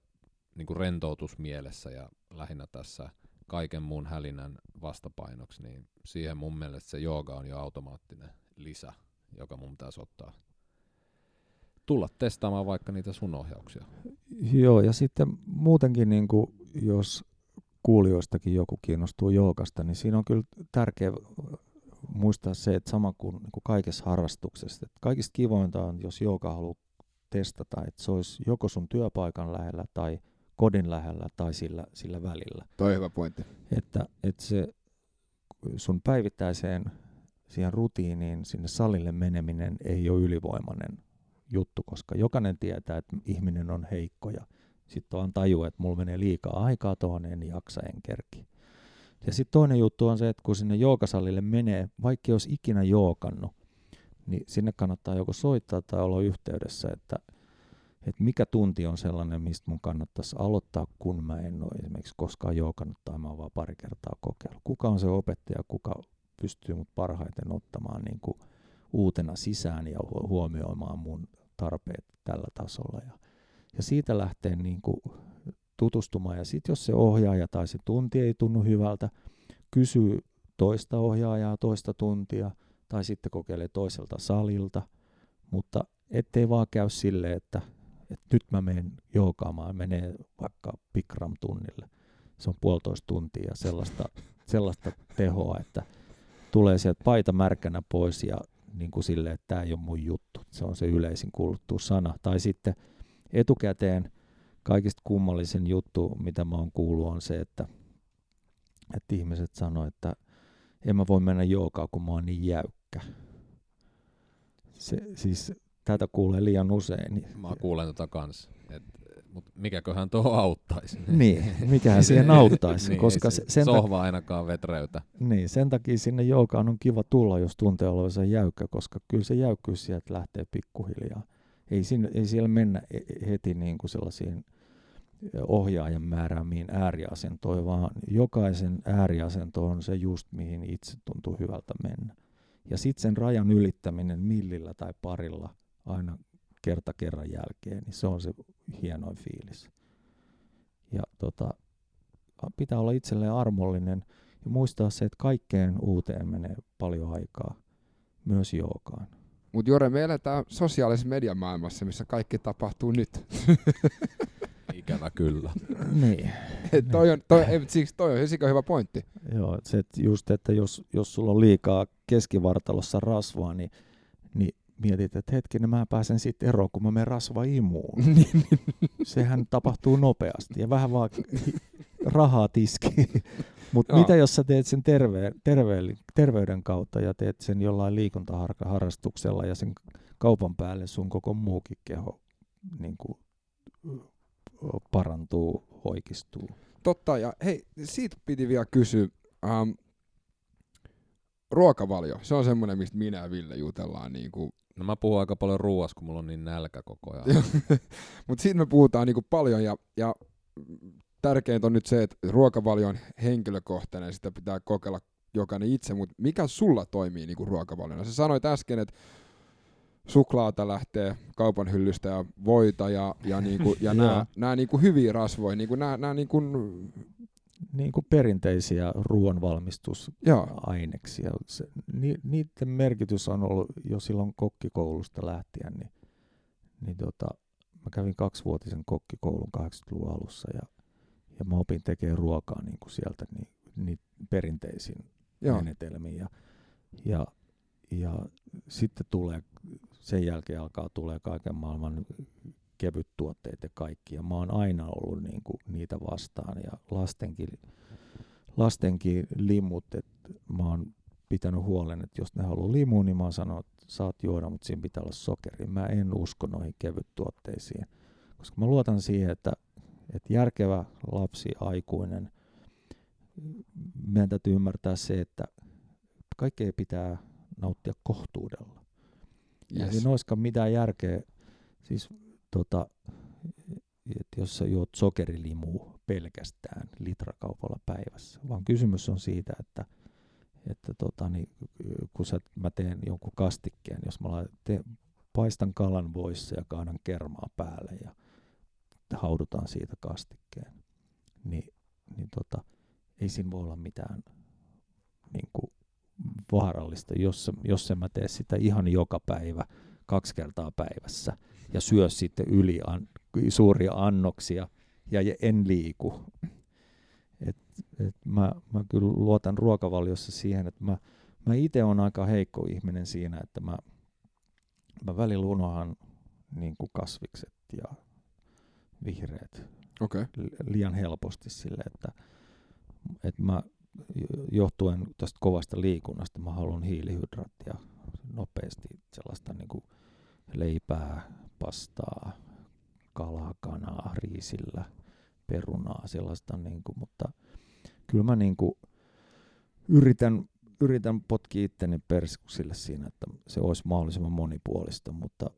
niin kuin rentoutusmielessä ja lähinnä tässä kaiken muun hälinän vastapainoksi, niin siihen mun mielestä se jooga on jo automaattinen lisä, joka mun pitäisi ottaa tulla testaamaan vaikka niitä sun ohjauksia. Joo, ja sitten muutenkin, niin kuin, jos kuulijoistakin joku kiinnostuu joogasta, niin siinä on kyllä tärkeä muistaa se, että sama kuin, niin kuin kaikessa harrastuksessa, että kaikista kivointa on, jos jooga haluaa testata, että se olisi joko sun työpaikan lähellä tai kodin lähellä tai sillä, sillä välillä. Toi hyvä pointti. Että, että se sun päivittäiseen siihen rutiiniin, sinne salille meneminen ei ole ylivoimainen juttu, koska jokainen tietää, että ihminen on heikko ja sitten vaan tajua, että mulla menee liikaa aikaa tuohon, en jaksa, en kerki. Ja sitten toinen juttu on se, että kun sinne joogasalille menee, vaikka jos ikinä jookannut, niin sinne kannattaa joko soittaa tai olla yhteydessä, että, että mikä tunti on sellainen, mistä mun kannattaisi aloittaa, kun mä en ole esimerkiksi koskaan jookannut tai mä oon vaan pari kertaa kokeillut. Kuka on se opettaja, kuka pystyy mut parhaiten ottamaan niin kuin uutena sisään ja huomioimaan mun tarpeet tällä tasolla. Ja, ja siitä lähtee niin kuin tutustumaan. Ja sitten jos se ohjaaja tai se tunti ei tunnu hyvältä, kysyy toista ohjaajaa toista tuntia tai sitten kokeilee toiselta salilta, mutta ettei vaan käy sille, että, että nyt mä menen joukaamaan, menee vaikka Bikram tunnille. Se on puolitoista tuntia sellaista, sellaista tehoa, että tulee sieltä paita märkänä pois ja niin kuin sille, että tämä ei ole mun juttu. Se on se yleisin kuuluttu sana. Tai sitten etukäteen kaikista kummallisen juttu, mitä mä oon kuullut, on se, että, että ihmiset sanoo, että en mä voi mennä jookaan, kun mä oon niin jäykkä. Se, siis tätä kuulee liian usein. Mä kuulen tota kans. Et, mut mikäköhän tuo auttaisi? niin, mikähän siihen auttaisi. niin, koska se, sen sohva ainakaan vetreytä. Niin, sen takia sinne jookaan on kiva tulla, jos tuntee olevansa jäykkä, koska kyllä se jäykkyys sieltä lähtee pikkuhiljaa. Ei, siinä, ei siellä mennä e-, heti niin kuin sellaisiin ohjaajan määräämiin ääriasentoihin, vaan jokaisen ääriasento on se just, mihin itse tuntuu hyvältä mennä. Ja sitten sen rajan ylittäminen millillä tai parilla aina kerta kerran jälkeen, niin se on se hienoin fiilis. Ja tota, pitää olla itselleen armollinen ja muistaa se, että kaikkeen uuteen menee paljon aikaa, myös jookaan. Mutta Jore, me eletään sosiaalisessa mediamaailmassa, missä kaikki tapahtuu nyt. Ikävä kyllä. niin. Et toi on, toi, ei, siksi toi on sikö hyvä pointti. Joo, se, että just, että jos, jos sulla on liikaa keskivartalossa rasvaa, niin, niin mietit, että hetkinen, mä pääsen siitä eroon, kun mä menen rasvaimuun. Niin, Sehän tapahtuu nopeasti ja vähän vaan rahaa tiskiin. Mutta mitä jos sä teet sen terve, terve, terveyden kautta ja teet sen jollain liikuntaharrastuksella ja sen kaupan päälle sun koko muukin keho niin kuin, parantuu, hoikistuu. Totta, ja hei, siitä piti vielä kysyä. Ähm, ruokavalio, se on semmoinen, mistä minä ja Ville jutellaan. Niin kuin... No mä puhun aika paljon ruoasta, kun mulla on niin nälkä koko ajan. Mutta siitä me puhutaan niin kuin paljon, ja, ja tärkeintä on nyt se, että ruokavalio on henkilökohtainen, sitä pitää kokeilla jokainen itse, mutta mikä sulla toimii niin kuin ruokavaliona? Sä sanoit äsken, että suklaata lähtee kaupan hyllystä ja voita ja, ja, niinku, ja nämä, nämä niinku hyviä rasvoja, niinku nämä, nämä niinku... Niin kuin perinteisiä ruoanvalmistusaineksia. Se, ni, niiden merkitys on ollut jo silloin kokkikoulusta lähtien, niin, niin tota, mä kävin kaksivuotisen kokkikoulun 80-luvun alussa ja, ja mä opin tekemään ruokaa niin kuin sieltä niin, niin perinteisiin Joo. menetelmiin. Ja, ja, ja sitten tulee sen jälkeen alkaa tulee kaiken maailman kevyt tuotteet ja kaikki. Ja mä oon aina ollut niin kuin niitä vastaan. Ja lastenkin, lastenkin limut, että mä oon pitänyt huolen, että jos ne haluaa limuun, niin mä oon sanonut, että saat juoda, mutta siinä pitää olla sokeri. Mä en usko noihin kevyt tuotteisiin, koska mä luotan siihen, että, että järkevä lapsi, aikuinen, meidän täytyy ymmärtää se, että kaikkea pitää nauttia kohtuudella. Yes. Ei siinä olisikaan mitään järkeä. Siis, tota, että jos sä juot sokerilimua pelkästään litrakaupalla päivässä, vaan kysymys on siitä, että, että tota, niin, kun sä, mä teen jonkun kastikkeen, jos mä teen, paistan kalan voissa ja kaadan kermaa päälle ja haudutaan siitä kastikkeen, niin, niin tota, ei siinä voi olla mitään niin kuin, vaarallista, jos, jos en mä tee sitä ihan joka päivä, kaksi kertaa päivässä, ja syö sitten yli an, suuria annoksia, ja en liiku. Et, et mä, mä kyllä luotan ruokavaliossa siihen, että mä, mä itse olen aika heikko ihminen siinä, että mä, mä välillä unohan niin kuin kasvikset ja vihreät okay. liian helposti sille, että, että mä johtuen tästä kovasta liikunnasta mä haluan hiilihydraattia nopeasti, sellaista niin kuin leipää, pastaa, kalaa, kanaa, riisillä, perunaa, sellaista, niin kuin, mutta kyllä mä niin kuin yritän, yritän potkia itteni perskuksille siinä, että se olisi mahdollisimman monipuolista, mutta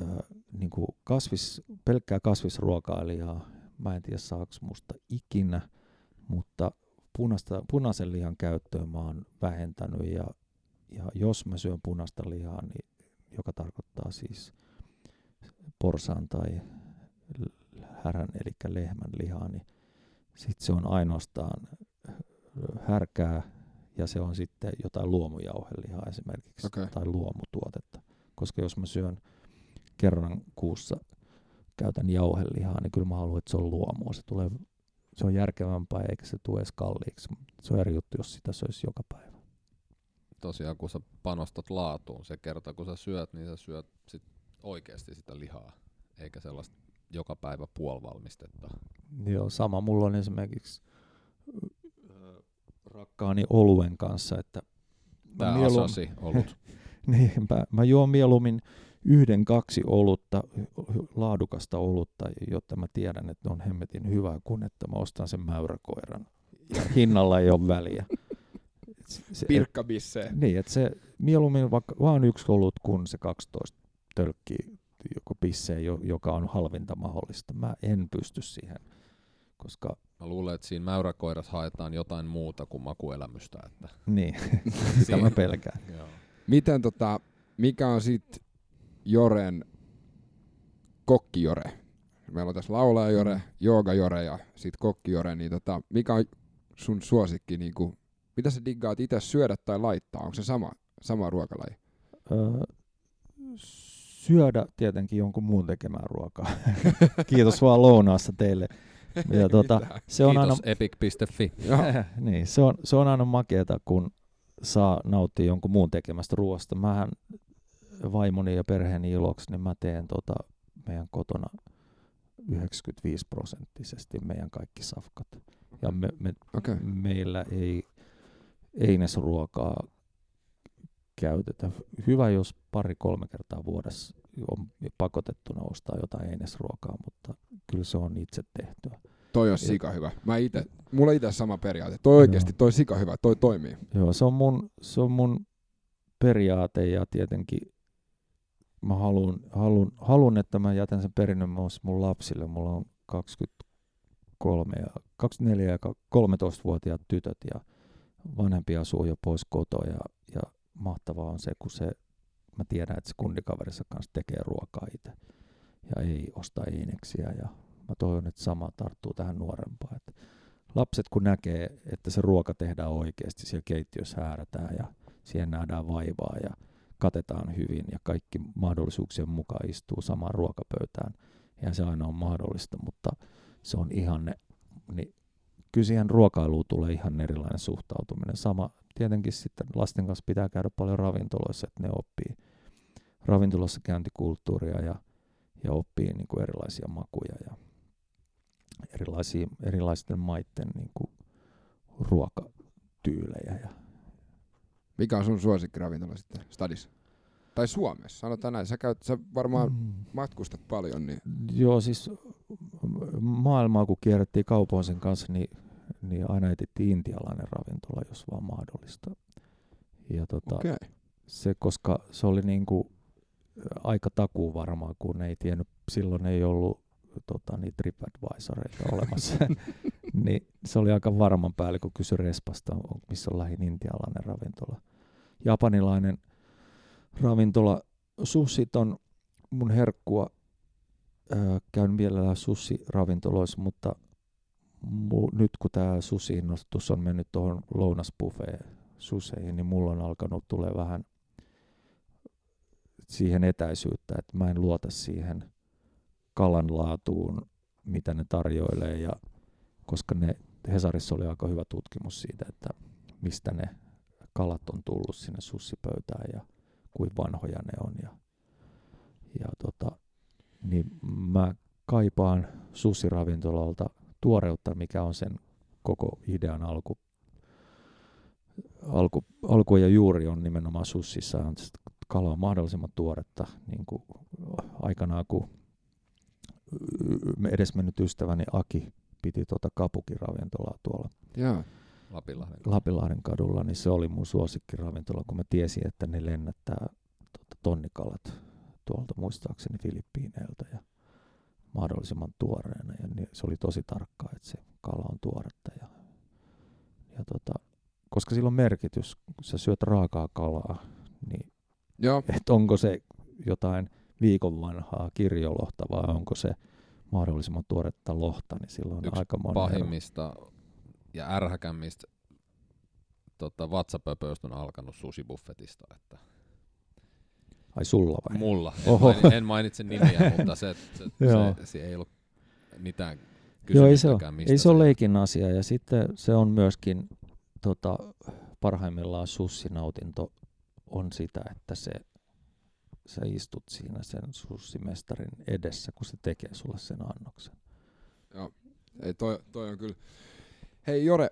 äh, niin kuin kasvis, pelkkää kasvisruokailijaa, mä en tiedä saako musta ikinä, mutta punaista, punaisen lihan käyttöä mä oon vähentänyt ja, ja jos mä syön punaista lihaa, niin, tarkoittaa siis porsaan tai härän eli lehmän lihaa, niin sitten se on ainoastaan härkää ja se on sitten jotain luomujauhelihaa esimerkiksi okay. tai luomutuotetta. Koska jos mä syön kerran kuussa käytän jauhelihaa, niin kyllä mä haluan, että se on luomua. Se tulee se on järkevämpää eikä se tule edes kalliiksi. Se on eri juttu, jos sitä söisi joka päivä. Tosiaan, kun sä panostat laatuun, se kerta kun sä syöt, niin sä syöt sit oikeasti sitä lihaa, eikä sellaista joka päivä puolivalmistetta. Joo, sama mulla on esimerkiksi rakkaani oluen kanssa, että Tää mieluum... asasi olut. niin, mä, mä juon mieluummin yhden, kaksi olutta, laadukasta olutta, jotta mä tiedän, että on hemmetin hyvää, kun että mä ostan sen mäyräkoiran. Ja hinnalla ei ole väliä. Se, Pirkkabisse. Niin, että se mieluummin vaikka vaan yksi olut kuin se 12 tölkki joku pisse, joka on halvinta mahdollista. Mä en pysty siihen, koska... Mä luulen, että siinä mäyräkoirassa haetaan jotain muuta kuin makuelämystä. Että... Niin, sitä mä pelkään. Miten tota, mikä on sitten Joren kokkijore. Meillä on tässä laulajajore, mm. joogajore ja sitten kokkijore, niin tota, mikä on sun suosikki, niin kuin, mitä sä diggaat itse syödä tai laittaa? Onko se sama, sama ruokalaji? Öö, syödä tietenkin jonkun muun tekemään ruokaa. Kiitos vaan lounaassa teille. Ja tuota, se on Kiitos aina, epic.fi. niin, se, on, se on aina makeata, kun saa nauttia jonkun muun tekemästä ruoasta. Mähän vaimoni ja perheeni iloksi, niin mä teen tota meidän kotona 95 prosenttisesti meidän kaikki safkat. Ja me, me, okay. meillä ei einesruokaa käytetä. Hyvä, jos pari-kolme kertaa vuodessa on pakotettuna ostaa jotain einesruokaa, mutta kyllä se on itse tehtyä. Toi on sika hyvä. Mä ite, mulla itse sama periaate. Toi oikeasti, toi sika hyvä, toi toimii. Joo, se on mun, se on mun periaate ja tietenkin mä haluan, haluan, haluan, että mä jätän sen perinnön myös mun lapsille. Mulla on 23 ja 24 ja 13-vuotiaat tytöt ja vanhempi asuu jo pois kotoa ja, ja mahtavaa on se, kun se, mä tiedän, että se kundikaverissa kanssa tekee ruokaa itse ja ei osta eineksiä ja mä toivon, että sama tarttuu tähän nuorempaan. Että lapset kun näkee, että se ruoka tehdään oikeasti, siellä keittiössä häärätään ja siihen nähdään vaivaa ja katetaan hyvin ja kaikki mahdollisuuksien mukaan istuu samaan ruokapöytään. Ja se aina on mahdollista, mutta se on ihanne. Niin kyllä siihen ruokailuun tulee ihan erilainen suhtautuminen. Sama tietenkin sitten lasten kanssa pitää käydä paljon ravintoloissa, että ne oppii ravintolassa käyntikulttuuria ja, ja oppii niin kuin erilaisia makuja ja erilaisia, erilaisten maiden niin kuin ruokatyylejä ja mikä on sun suosikkiravintola sitten stadissa? Tai Suomessa, sanotaan näin. Sä, käyt, sä varmaan mm. matkustat paljon. Niin... Joo, siis maailmaa kun kierrettiin kaupoisen kanssa, niin, niin aina etittiin intialainen ravintola, jos vaan mahdollista. Ja tota, okay. se, koska se oli niin kuin aika takuu varmaan, kun ei tiennyt, silloin ei ollut tota, niitä TripAdvisoreita olemassa. niin se oli aika varman päälle, kun kysyi Respasta, missä on lähin intialainen ravintola. Japanilainen ravintola. Sussit on mun herkkua. Öö, käyn mielellään sushi-ravintoloissa, mutta mu- nyt kun tämä susi-innostus on mennyt tuohon lounasbuffeen suseihin, niin mulla on alkanut tulee vähän siihen etäisyyttä, että mä en luota siihen kalan laatuun, mitä ne tarjoilee, ja koska ne, Hesarissa oli aika hyvä tutkimus siitä, että mistä ne kalat on tullut sinne sussipöytään ja kuin vanhoja ne on. Ja, ja tota, niin mä kaipaan sussiravintolalta tuoreutta, mikä on sen koko idean alku, alku, alku ja juuri on nimenomaan sussissa, kala on mahdollisimman tuoretta, niin kuin aikanaan kun edesmennyt ystäväni Aki piti tuota kapukiravintolaa tuolla Joo. Lapinlahden. Lapinlahden kadulla, niin se oli mun suosikkiravintola, kun mä tiesin, että ne lennättää tuota, tonnikalat tuolta muistaakseni Filippiineiltä ja mahdollisimman tuoreena. Ja niin se oli tosi tarkkaa, että se kala on tuoretta. Ja, ja tota, koska sillä on merkitys, kun sä syöt raakaa kalaa, niin Joo. että onko se jotain viikon vanhaa kirjolohta vai onko se mahdollisimman tuoretta lohta, niin silloin Yksi aika pahimmista ja ärhäkämmistä tota, vatsapöpöistä on alkanut susibuffetista. Että Ai sulla vai? mulla. En, Oho. maini, en mainitse nimiä, mutta se, se, Joo. se, se, ei ollut mitään Joo, ei se, ole, ei se ole leikin asia. Ja sitten se on myöskin tota, parhaimmillaan sussinautinto on sitä, että se, sä istut siinä sen sussimestarin edessä, kun se tekee sulle sen annoksen. Ei, toi, toi on kyllä. Hei Jore,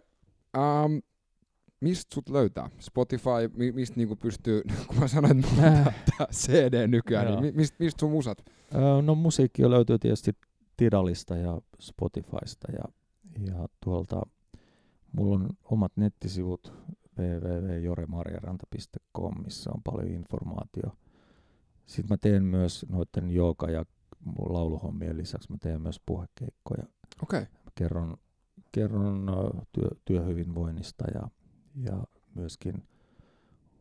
ähm, mistä sut löytää? Spotify, mi, mistä niinku pystyy, kun mä sanoin, että tää CD nykyään, Joo. niin mi- mistä, mistä sun musat? Öö, no musiikki löytyy tietysti Tidalista ja Spotifysta ja, ja tuolta mulla on omat nettisivut www.joremarjaranta.com, missä on paljon informaatio. Sitten mä teen myös noiden jooga- ja lauluhommien lisäksi mä teen myös puhekeikkoja. Okei. Mä kerron, kerron työ, työhyvinvoinnista ja, ja myöskin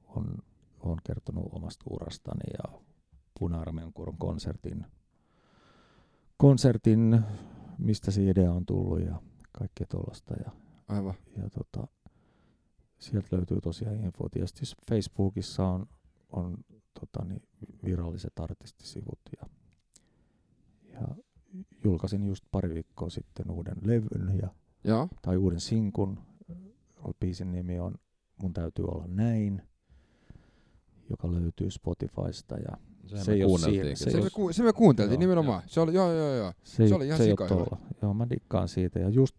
on, on kertonut omasta urastani ja puna kuron konsertin, konsertin, mistä se idea on tullut ja kaikkea tuollaista. Ja, Aivan. ja tota, sieltä löytyy tosiaan info. Tietysti Facebookissa on, on tota, niin, viralliset artistisivut ja, ja julkaisin just pari viikkoa sitten uuden levyn ja, Joo. tai uuden sinkun. Biisin nimi on Mun täytyy olla näin, joka löytyy Spotifysta ja Sehän Se me siinä, Se, me, tuossa. ku, se me kuunteltiin Joo, nimenomaan. Se oli, joo, joo, joo. se, Se oli ihan se sika hyvä. Joo, mä dikkaan siitä ja just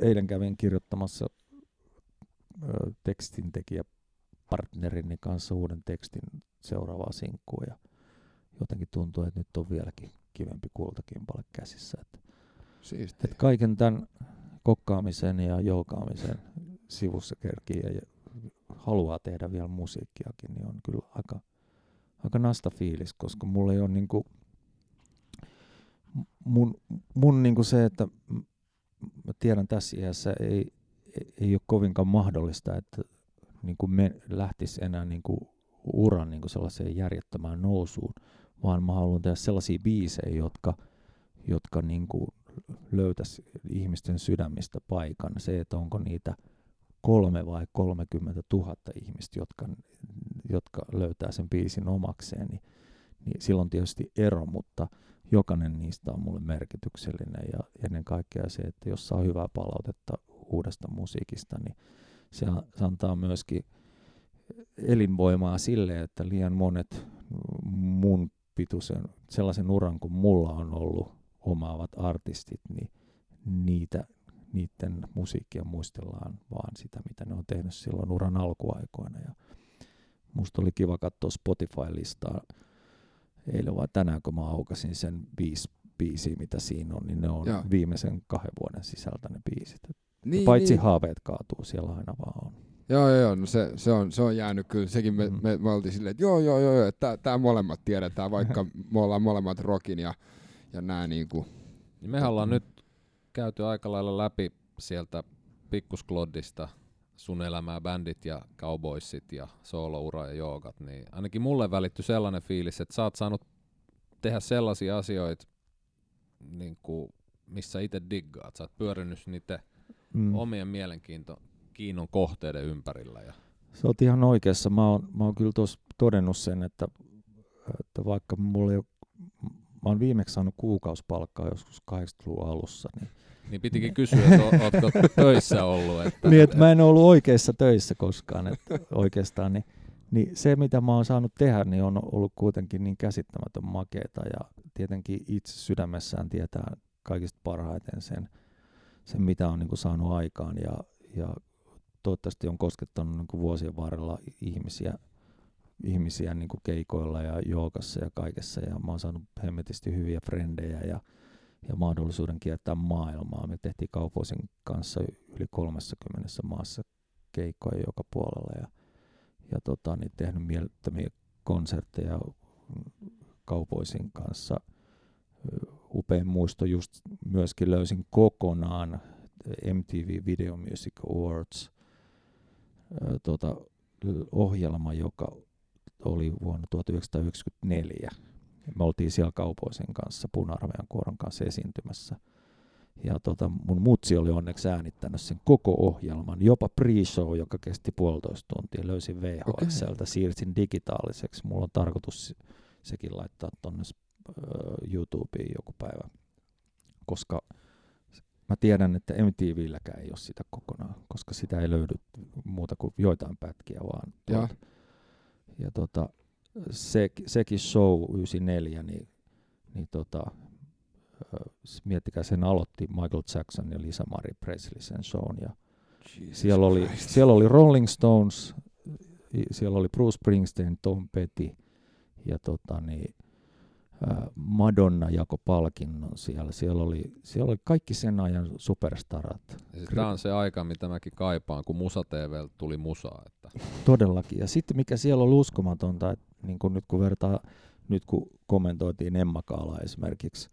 eilen kävin kirjoittamassa ö, tekstintekijä partnerini kanssa uuden tekstin seuraavaa sinkkua ja jotenkin tuntuu, että nyt on vieläkin kivempi kultakimpale käsissä. Että, Siisti. että kaiken tämän kokkaamisen ja joukaamisen sivussa kerkii ja haluaa tehdä vielä musiikkiakin, niin on kyllä aika, aika nasta fiilis, koska mulla ei ole niinku, mun, mun niinku se, että mä tiedän tässä iässä ei, ei, ei ole kovinkaan mahdollista, että niinku me lähtisi enää niinku uran niinku sellaiseen järjettömään nousuun, vaan mä haluan tehdä sellaisia biisejä, jotka, jotka niinku löytäisi ihmisten sydämistä paikan. Se, että onko niitä kolme vai 30 000 ihmistä, jotka, jotka löytää sen biisin omakseen, niin, niin silloin tietysti ero, mutta jokainen niistä on mulle merkityksellinen ja ennen kaikkea se, että jos saa hyvää palautetta uudesta musiikista, niin se, antaa myöskin elinvoimaa sille, että liian monet mun pituisen, sellaisen uran kuin mulla on ollut omaavat artistit, niin niitä, niiden musiikkia muistellaan vaan sitä, mitä ne on tehnyt silloin uran alkuaikoina. Ja musta oli kiva katsoa Spotify-listaa eilen vai tänään, kun mä aukasin sen viisi biisiä, mitä siinä on, niin ne on Joo. viimeisen kahden vuoden sisältä ne biisit. Niin, Paitsi niin. haaveet kaatuu, siellä aina vaan on. Joo, joo, joo, no se, se, on, se on jäänyt kyllä. Sekin me, Mm. me, me oltiin silleen, että joo, joo, joo, joo että tää molemmat tiedetään, vaikka me ollaan molemmat rockin ja, ja nää niinku, Niin mehän ollaan nyt käyty aika lailla läpi sieltä pikkuskloddista sun elämää, bändit ja cowboysit ja sooloura ja joogat, niin ainakin mulle välittyi sellainen fiilis, että sä oot saanut tehdä sellaisia asioita, niin kuin, missä itse diggaat. Sä oot pyörinyt niiden mm. omien mielenkiinto kiinnon kohteiden ympärillä. Ja... Sä oot ihan oikeassa. Mä oon, mä oon kyllä tuossa todennut sen, että, että vaikka mulla ei ole, mä oon viimeksi saanut kuukausipalkkaa joskus 80-luvun alussa, niin niin pitikin kysyä, että ootko töissä ollut. Että, niin, että mä en ollut oikeissa töissä koskaan että oikeastaan. Niin, niin se, mitä mä oon saanut tehdä, niin on ollut kuitenkin niin käsittämätön makeeta. Ja tietenkin itse sydämessään tietää kaikista parhaiten sen, sen mitä on niin kuin saanut aikaan. Ja, ja toivottavasti on koskettanut niin kuin vuosien varrella ihmisiä, ihmisiä niin kuin keikoilla ja joogassa ja kaikessa. Ja mä oon saanut hemmetisti hyviä frendejä ja ja mahdollisuuden kiertää maailmaa. Me tehtiin Kaupoisin kanssa yli 30 maassa keikkoja joka puolella ja, ja tota, niin tehnyt mielettömiä konsertteja Kaupoisin kanssa. Upein muisto just myöskin löysin kokonaan MTV Video Music Awards tota, ohjelma, joka oli vuonna 1994 me oltiin siellä kaupoisen kanssa, puna-armeijan kuoron kanssa esiintymässä. Ja tota, mun mutsi oli onneksi äänittänyt sen koko ohjelman, jopa pre-show, joka kesti puolitoista tuntia. Löysin VHXltä, okay. siirsin digitaaliseksi. Mulla on tarkoitus sekin laittaa tonne uh, YouTubeen joku päivä, koska mä tiedän, että MTVlläkään ei ole sitä kokonaan, koska sitä ei löydy muuta kuin joitain pätkiä vaan. Ja, ja tota, se, sekin show 94, niin, niin tota, miettikää, sen aloitti Michael Jackson ja Lisa Marie Presley sen shown. Ja siellä, oli, siellä oli Rolling Stones, siellä oli Bruce Springsteen, Tom Petty ja tota, niin, Madonna jako palkinnon siellä. Siellä oli, siellä oli kaikki sen ajan superstarat. Tämä on se aika, mitä mäkin kaipaan, kun Musa TV tuli musaa. Että. Todellakin. Ja sitten mikä siellä oli uskomatonta, että niin kun nyt kun vertaa, nyt kun kommentoitiin Emma Kaala esimerkiksi,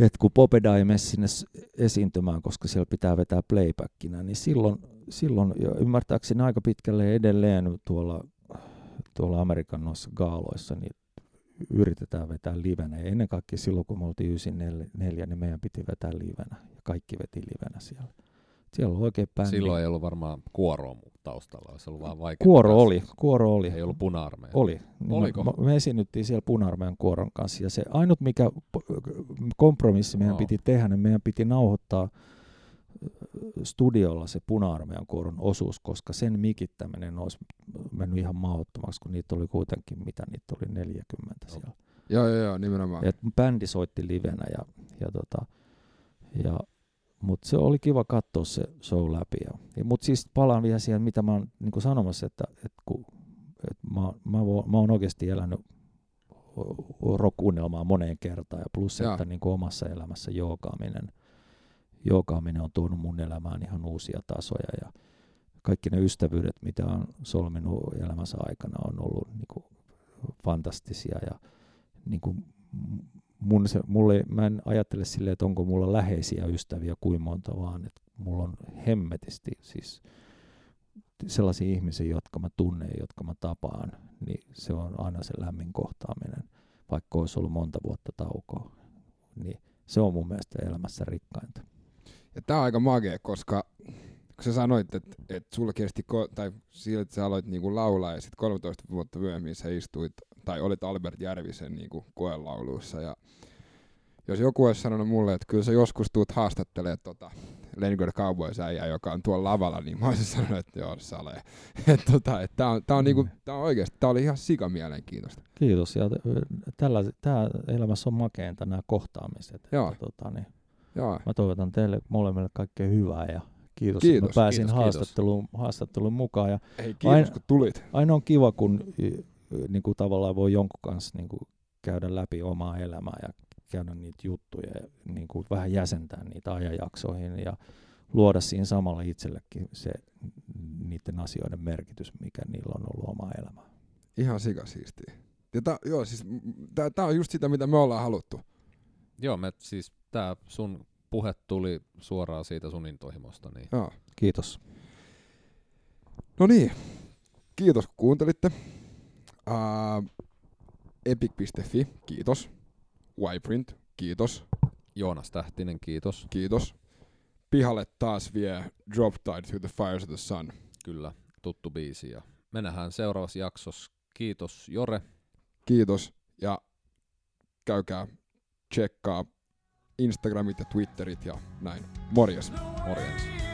että kun Popeda ei mene sinne esiintymään, koska siellä pitää vetää playbackina, niin silloin, silloin ja ymmärtääkseni aika pitkälle edelleen tuolla, tuolla Amerikan noissa gaaloissa, niin yritetään vetää livenä. Ja ennen kaikkea silloin, kun me oltiin 94, niin meidän piti vetää livenä. Ja kaikki veti livenä siellä. Siellä oli oikein bändi. Silloin ei ollut varmaan kuoroa taustalla, olisi ollut vaan vaikea. Kuoro päästä. oli, kuoro oli. Ei ollut puna Oli. Oliko? Me, me esiinnyttiin siellä puna kuoron kanssa, ja se ainut mikä kompromissi meidän no. piti tehdä, niin meidän piti nauhoittaa studiolla se puna kuoron osuus, koska sen mikittäminen olisi mennyt ihan mahdottomaksi, kun niitä oli kuitenkin, mitä niitä oli 40 no. siellä. Joo, joo, joo, nimenomaan. Et bändi soitti livenä ja, ja, tota, ja mutta se oli kiva katsoa se show läpi. Ja, mutta siis palaan vielä siihen, mitä mä oon niin sanomassa, että, että kun, että mä, mä, mä oon oikeasti elänyt rock-unelmaa moneen kertaan, ja plus, ja. että niin omassa elämässä joogaaminen, joogaaminen on tuonut mun elämään ihan uusia tasoja, ja kaikki ne ystävyydet, mitä on solminut elämänsä aikana, on ollut niin kuin fantastisia, ja niin kuin mun se, mulle, mä en ajattele silleen, että onko mulla läheisiä ystäviä kuin monta, vaan että mulla on hemmetisti siis sellaisia ihmisiä, jotka mä tunnen, jotka mä tapaan, niin se on aina se lämmin kohtaaminen, vaikka olisi ollut monta vuotta taukoa. Niin se on mun mielestä elämässä rikkainta. Ja tää on aika magea, koska kun sä sanoit, että, että sulla kesti, tai sillä, että sä aloit niinku laulaa ja sitten 13 vuotta myöhemmin sä istuit tai olit Albert Järvisen niin kuin koelauluissa. Ja jos joku olisi sanonut mulle, että kyllä sä joskus tuut haastattelemaan tota Leningrad Cowboys joka on tuolla lavalla, niin mä olisin sanonut, että joo, sale. että tota, et tää on, tää on, niinku, tää on oikeasti, tää oli ihan sika mielenkiintoista. Kiitos, ja tällä, tää elämässä on makeinta nämä kohtaamiset. Joo. Että, tota, niin, joo. Mä toivotan teille molemmille kaikkea hyvää ja kiitos, kiitos että mä pääsin kiitos, haastatteluun, kiitos. haastatteluun mukaan. Ja Ei, kiitos aina, kun tulit. Aina on kiva, kun niin kuin tavallaan voi jonkun kanssa niin kuin käydä läpi omaa elämää ja käydä niitä juttuja ja niin kuin vähän jäsentää niitä ajanjaksoihin ja luoda siinä samalla itsellekin se niiden asioiden merkitys, mikä niillä on ollut oma elämä. Ihan sikasiistiä. Ja tää, joo, siis, tää, tää on just sitä, mitä me ollaan haluttu. Joo, me siis tää sun puhe tuli suoraan siitä sun intohimosta, niin Joo. Kiitos. No niin, kiitos kun kuuntelitte. Uh, Epic.fi, kiitos. Yprint, kiitos. Joonas Tähtinen, kiitos. Kiitos. Pihalle taas vie Drop Tide Through the Fires of the Sun. Kyllä, tuttu biisi. Ja me nähdään seuraavassa jaksossa. Kiitos Jore. Kiitos ja käykää tsekkaa Instagramit ja Twitterit ja näin. Morjes. Morjens.